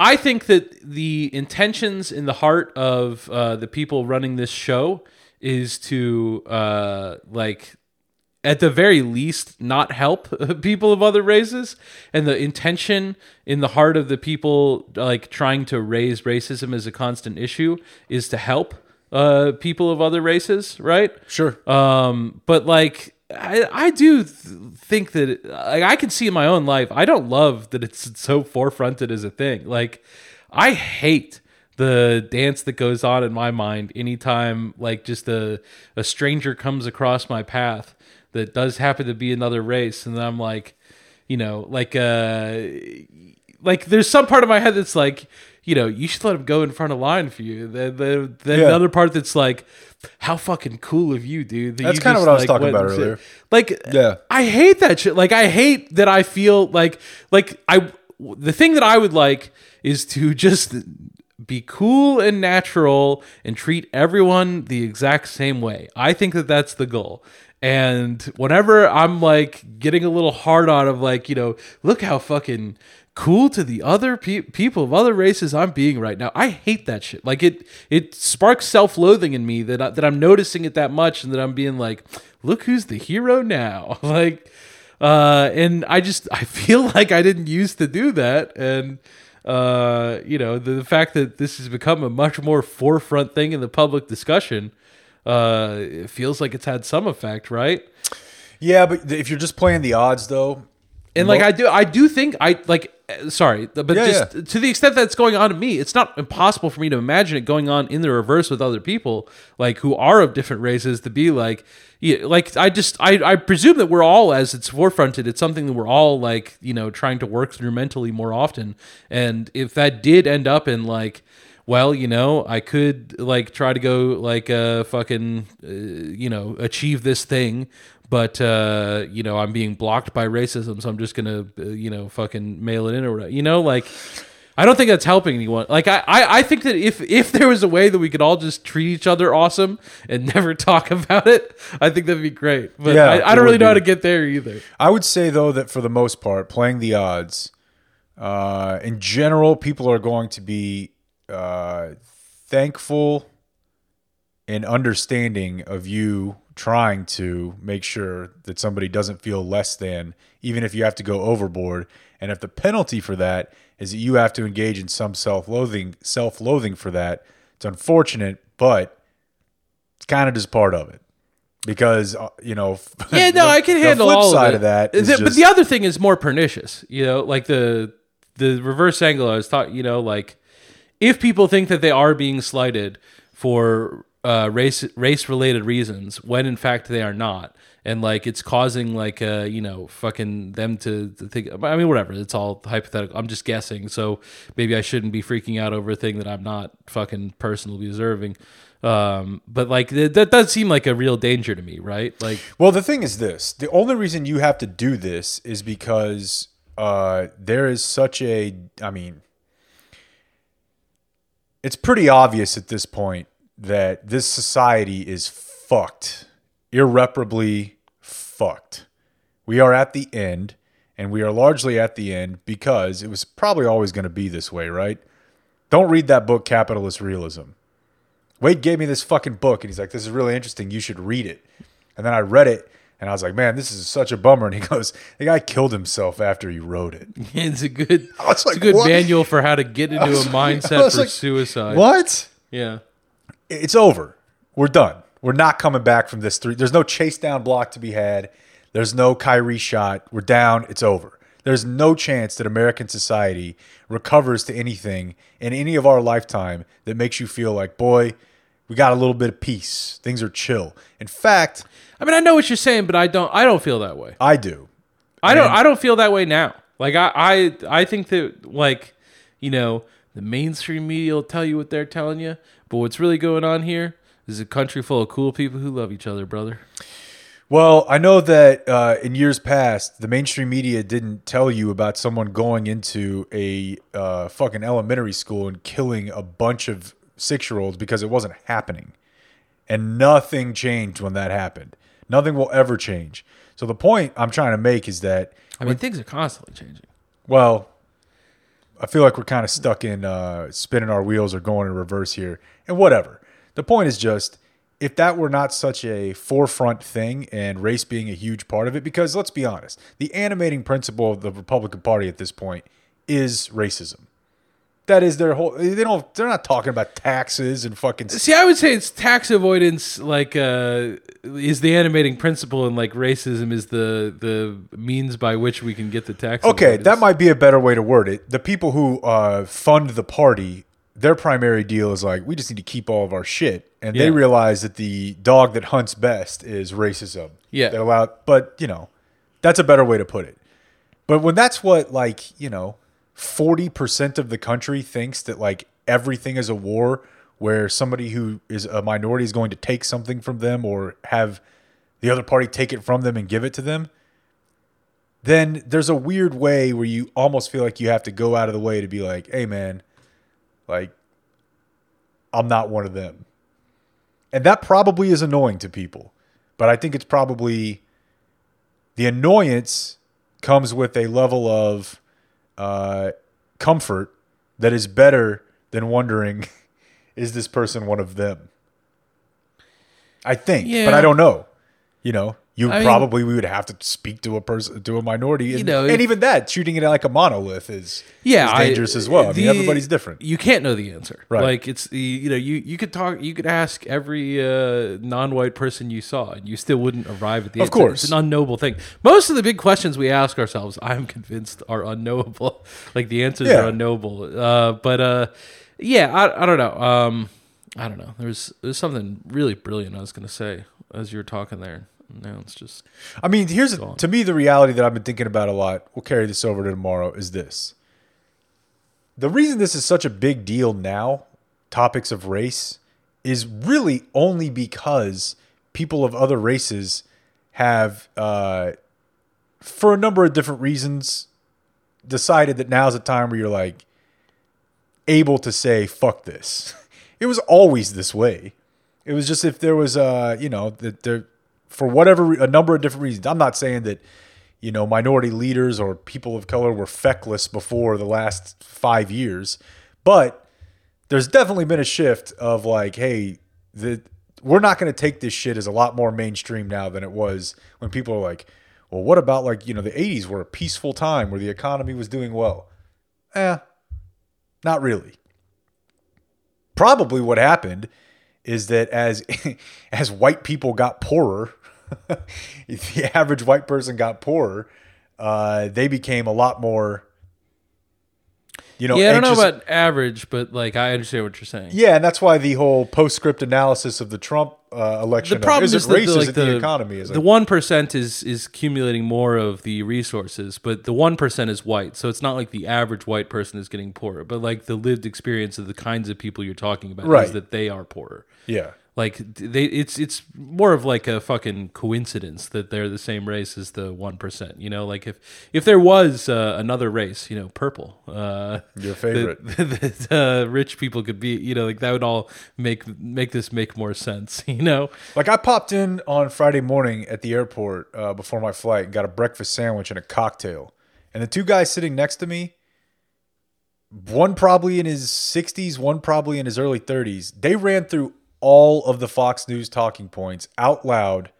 I think that the intentions in the heart of uh, the people running this show is to uh, like at the very least not help people of other races and the intention in the heart of the people like trying to raise racism as a constant issue is to help uh, people of other races right Sure. um, but like I, I do th- think that it, like, I can see in my own life. I don't love that it's so forefronted as a thing. Like I hate the dance that goes on in my mind anytime like just a a stranger comes across my path that does happen to be another race, and then I'm like, you know, like uh, like there's some part of my head that's like, you know, you should let him go in front of line for you. Then the then Yeah. another part that's like, how fucking cool of you, dude. that That's kinda just, what I was talking about earlier. Like, Yeah. I hate that shit. Like, I hate that I feel like like I the thing that I would like is to just be cool and natural and treat everyone the exact same way. I think that that's the goal. And whenever I'm like getting a little hard on of like, you know, look how fucking cool to the other pe- people of other races I'm being right now. I hate that shit. Like it it sparks self-loathing in me that I, that I'm noticing it that much and that I'm being like, look who's the hero now. like uh and I just I feel like I didn't used to do that and uh you know the, the fact that this has become a much more forefront thing in the public discussion uh it feels like it's had some effect right Yeah, but if you're just playing the odds, though, and like I do, I do think I like. Uh, Sorry, but Yeah, just to the extent that's going on to me, it's not impossible for me to imagine it going on in the reverse with other people, like who are of different races, to be like, yeah, like I just I I presume that we're all as it's forefronted. It's something that we're all like you know trying to work through mentally more often, and if that did end up in like well, you know, I could like try to go like uh fucking uh, you know achieve this thing, but uh you know I'm being blocked by racism, so I'm just gonna uh, you know fucking mail it in or whatever. You know, like I don't think that's helping anyone. Like I, I I think that if if there was a way that we could all just treat each other awesome and never talk about it, I think that'd be great. But Yeah, I, I don't really know how to get there either. I would say though that for the most part, playing the odds, uh, in general, people are going to be uh, thankful and understanding of you trying to make sure that somebody doesn't feel less than, even if you have to go overboard, and if the penalty for that is that you have to engage in some self-loathing, self-loathing for that. It's unfortunate, but it's kind of just part of it. Because uh, you know, Yeah, no, the- I can handle the flip all side of, of that. is but just- the other thing is more pernicious. You know, like the the reverse angle I was talking. You know, like if people think that they are being slighted for uh, race race related reasons, when in fact they are not, and like it's causing like uh you know fucking them to, to think. I mean, whatever. It's all hypothetical. I'm just guessing. So maybe I shouldn't be freaking out over a thing that I'm not fucking personally observing. Um, but like th- that does seem like a real danger to me, right? Like. Well, the thing is this: the only reason you have to do this is because uh, there is such a. I mean, it's pretty obvious at this point that this society is fucked, irreparably fucked. We are at the end, and we are largely at the end because it was probably always going to be this way, right? Don't read that book, Capitalist Realism. Wade gave me this fucking book and he's like, This is really interesting. You should read it. And then I read it and I was like, Man, this is such a bummer. And he goes, The guy killed himself after he wrote it. It's a good, it's like, a good what? manual for how to get into a mindset was for suicide. What? Yeah. It's over. We're done. We're not coming back from this three. There's no chase down block to be had. There's no Kyrie shot. We're down. It's over. There's no chance that American society recovers to anything in any of our lifetime that makes you feel like, boy, we got a little bit of peace. Things are chill. In fact, I mean, I know what you're saying, but I don't. I don't feel that way. I do. I don't. I don't feel that way now. Like I, I, I think that like, you know, the mainstream media will tell you what they're telling you, but what's really going on here is a country full of cool people who love each other, brother. Well, I know that uh, in years past, the mainstream media didn't tell you about someone going into a uh, fucking elementary school and killing a bunch of six year olds because it wasn't happening. And nothing changed when that happened. Nothing will ever change. So the point I'm trying to make is that, I mean, things are constantly changing. well, I feel like we're kind of stuck in uh, spinning our wheels or going in reverse here, and whatever. The point is just if that were not such a forefront thing and race being a huge part of it, because let's be honest, the animating principle of the Republican Party at this point is racism. That is their whole. They don't. They're not talking about taxes and fucking. See, I would say it's tax avoidance, like, uh, is the animating principle, and like racism is the the means by which we can get the tax. Okay, avoidance. that might be a better way to word it. The people who uh, fund the party, their primary deal is like, we just need to keep all of our shit, and they realize that the dog that hunts best is racism. Yeah. they allow, but you know, that's a better way to put it. But when that's what like you know, forty percent of the country thinks that like everything is a war, where somebody who is a minority is going to take something from them or have the other party take it from them and give it to them then there's a weird way where you almost feel like you have to go out of the way to be like, hey, man, like, I'm not one of them. And that probably is annoying to people. But I think it's probably the annoyance comes with a level of uh, comfort that is better than wondering, is this person one of them? I think, but I don't know. You know, you I mean- probably we would have to speak to a person to a minority, and, know, and even that shooting it like a monolith is yeah, is I- dangerous as well. I mean, everybody's different. You can't know the answer. Right. Like it's the you know you you could talk you could ask every uh, non-white person you saw and you still wouldn't arrive at the answer. Of answer. course. it's an unknowable thing. Most of the big questions we ask ourselves, I'm convinced, are unknowable. like the answers Yeah. are unknowable. Uh, but uh, yeah, I, I don't know. Um, I don't know. There's there's something really brilliant I was gonna say as you were talking there. Now it's just I mean, here's to me the reality that I've been thinking about a lot. We'll carry this over to tomorrow. Is this the reason this is such a big deal now? Topics of race is really only because people of other races have, uh, for a number of different reasons, decided that now's a time where you're like able to say "fuck this." It was always this way. It was just if there was, uh, you know, that there for whatever a number of different reasons. I'm not saying that you know minority leaders or people of color were feckless before the last five years, but there's definitely been a shift of like, hey, the we're not going to take this shit as a lot more mainstream now than it was when people are like, well, what about like you know the 80s were a peaceful time where the economy was doing well? Eh, not really probably what happened is that as as white people got poorer, the average white person got poorer, uh, they became a lot more, you know, yeah. I don't know about average, but like I understand what you're saying. yeah, and that's why the whole postscript analysis of the Trump uh, election the problem of, is, that racist the, like, the, the economy is the one percent is is accumulating more of the resources, but the one percent is white, so it's not like the average white person is getting poorer, but like the lived experience of the kinds of people you're talking about Right. is that they are poorer. yeah. Like they, it's it's more of like a fucking coincidence that they're the same race as the one percent. You know, like if if there was uh, another race, you know, purple, uh, Your favorite. that, that uh, rich people could be, you know, like that would all make make this make more sense. You know, Like I popped in on Friday morning at the airport uh, before my flight and got a breakfast sandwich and a cocktail. And the two guys sitting next to me, one probably in his 60s, one probably in his early 30s, they ran through all of the Fox News talking points out loud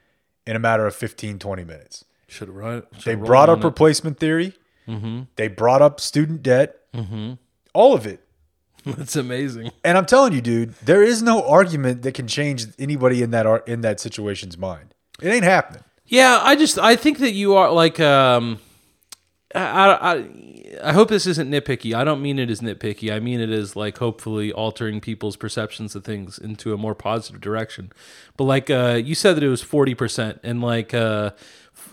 in a matter of 15, 20 minutes. should have run. They brought up replacement theory. They brought up student debt. All of it. That's amazing. And I'm telling you, dude, there is no argument that can change anybody in that in that situation's mind. It ain't happening. Yeah, I just I think that you are like um I I hope this isn't nitpicky. I don't mean it as nitpicky. I mean it as like hopefully altering people's perceptions of things into a more positive direction. But like uh you said that it was 40% and like uh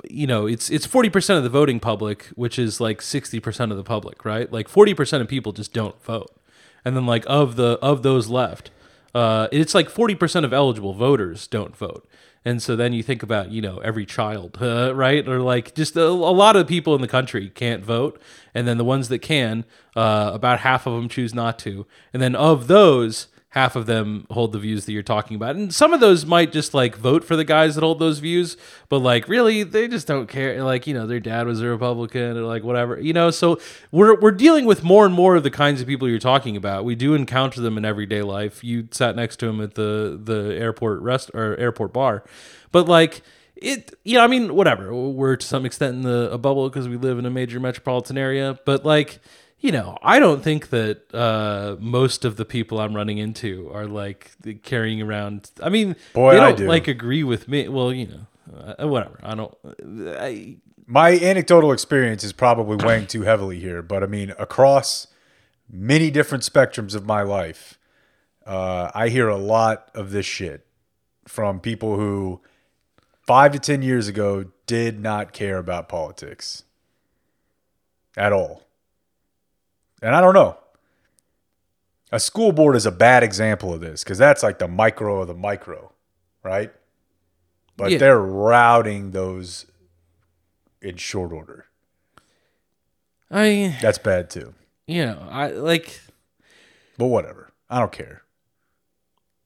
you know, it's it's 40% of the voting public, which is like 60% of the public, right? Like 40% of people just don't vote. And then like of the of those left, Uh, it's like forty percent of eligible voters don't vote. And so then you think about, you know, every child, uh, right? Or like just a, a, lot of people in the country can't vote. And then the ones that can, uh, about half of them choose not to. And then of those, half of them hold the views that you're talking about. And some of those might just like vote for the guys that hold those views, but like really they just don't care. Like, you know, their dad was a Republican or like whatever. You know, so we're we're dealing with more and more of the kinds of people you're talking about. We do encounter them in everyday life. You sat next to him at the the airport rest or airport bar. But like it you know, I mean, whatever. We're to some extent in the a bubble because we live in a major metropolitan area, but like you know, I don't think that uh, most of the people I'm running into are like carrying around. I mean, Boy, they I don't do. like agree with me. Well, you know, uh, whatever. I don't. I, My anecdotal experience is probably weighing too heavily here, but I mean, across many different spectrums of my life, uh, I hear a lot of this shit from people who five to 10 years ago did not care about politics at all. And I don't know. A school board is a bad example of this because that's like the micro of the micro, right? But Yeah. they're routing those in short order. I, That's bad too. you know, I like. But whatever. I don't care.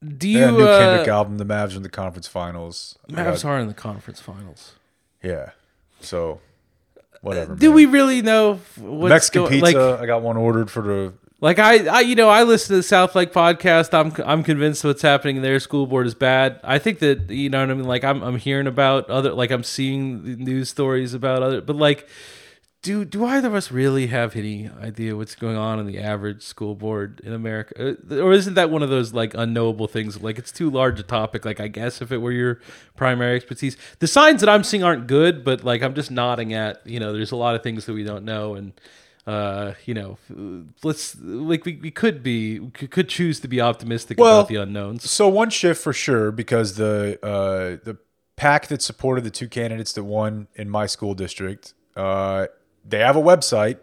Do They had a you? new Uh, Kendrick album. The Mavs are in the conference finals. Mavs got- are in the conference finals. Yeah. So, whatever. Do man. we really know what's Mexican go- pizza? Like, I got one ordered for the. Like I, I, you know, I listen to the Southlake podcast. I'm, I'm convinced what's happening in their school board is bad. I think that you know what I mean. Like I'm, I'm hearing about other, like I'm seeing news stories about other, but like, do do either of us really have any idea what's going on in the average school board in America, Uh, or isn't that one of those like unknowable things? Like it's too large a topic. Like I guess if it were your primary expertise, the signs that I'm seeing aren't good, but like I'm just nodding at. You know, there's a lot of things that we don't know and uh, you know, let's like we, we could be we could choose to be optimistic Well, about the unknowns. So one shift for sure because the uh, the pack that supported the two candidates that won in my school district, uh, they have a website,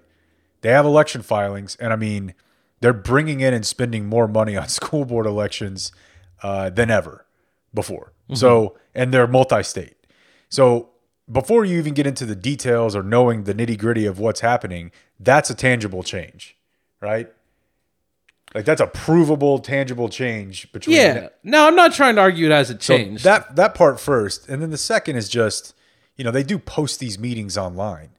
they have election filings, and I mean, they're bringing in and spending more money on school board elections uh, than ever before. So and they're multi-state. So before you even get into the details or knowing the nitty gritty of what's happening, that's a tangible change, right? Like that's a provable, tangible change between Yeah, no, I'm not trying to argue it hasn't so that that part first, and then the second is just, you know, they do post these meetings online.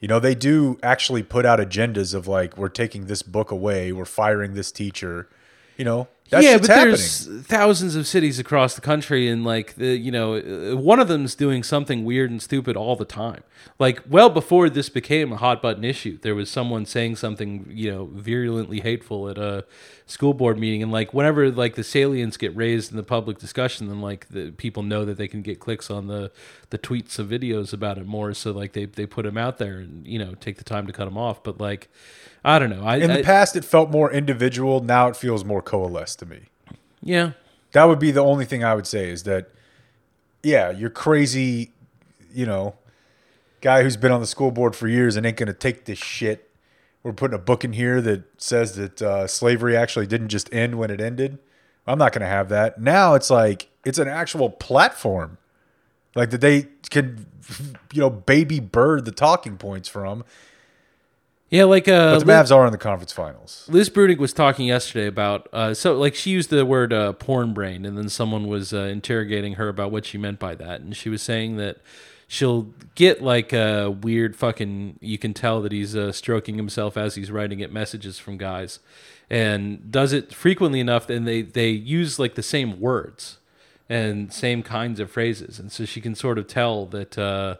You know, they do actually put out agendas of like, we're taking this book away, we're firing this teacher. You know, that yeah, but happening. there's thousands of cities across the country, and like the you know, uh, one of them's doing something weird and stupid all the time. Like well before this became a hot button issue, there was someone saying something you know virulently hateful at a school board meeting, and like whenever like the salients get raised in the public discussion, then like the people know that they can get clicks on the the tweets of videos about it more, so like they they put them out there and you know take the time to cut them off. But like I don't know, I, In the I- past, it felt more individual. Now it feels more coalesced to me. yeah. That would be the only thing I would say is that, yeah, you're crazy, you know, guy who's been on the school board for years and ain't going to take this shit. We're putting a book in here that says that uh, slavery actually didn't just end when it ended. I'm not going to have that. Now it's like, it's an actual platform. Like that they can, you know, baby bird the talking points from. Yeah, like uh, But the Liz- Mavs are in the conference finals. Liz Bruenig was talking yesterday about uh, so like she used the word uh, porn brain, and then someone was uh, interrogating her about what she meant by that, and she was saying that she'll get like a weird fucking. You can tell that he's uh, stroking himself as he's writing it messages from guys, and does it frequently enough, and they they use like the same words and same kinds of phrases, and so she can sort of tell that. Uh,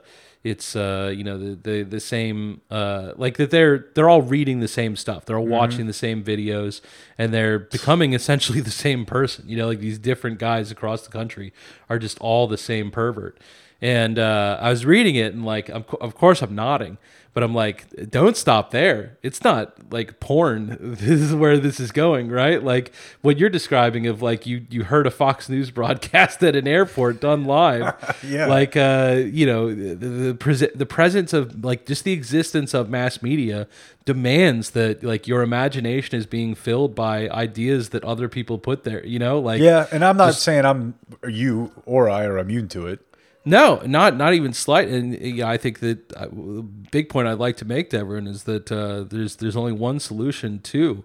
it's uh, you know the the, the same uh, like that they're they're all reading the same stuff. They're all watching the same videos and they're becoming essentially the same person. You know like these different guys across the country are just all the same pervert. And uh, I was reading it, and like, of course, I'm nodding, but I'm like, don't stop there. It's not like porn. This is where this is going, right? Like what you're describing of like you you heard a Fox News broadcast at an airport done live, Yeah. Like uh, you know, the the, pres- the presence of like just the existence of mass media demands that like your imagination is being filled by ideas that other people put there. You know, like Yeah, and I'm not just- saying I'm you or I are immune to it. No, not not even slight. And yeah, I think that uh, the big point I'd like to make to everyone is that uh, there's there's only one solution to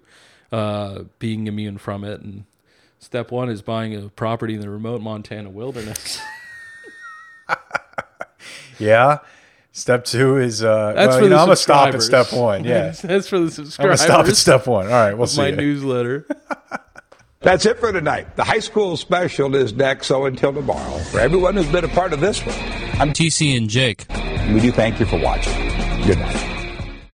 uh, being immune from it, and step one is buying a property in the remote Montana wilderness. Yeah. Step two is uh That's well, for you know, I'm gonna stop at step one. Yeah. That's for the subscribers. I'm gonna stop at step one. All right, we'll see. my ya. newsletter. That's it for tonight. The high school special is next, so until tomorrow, for everyone who's been a part of this one, I'm TC and Jake. We do thank you for watching. Good night.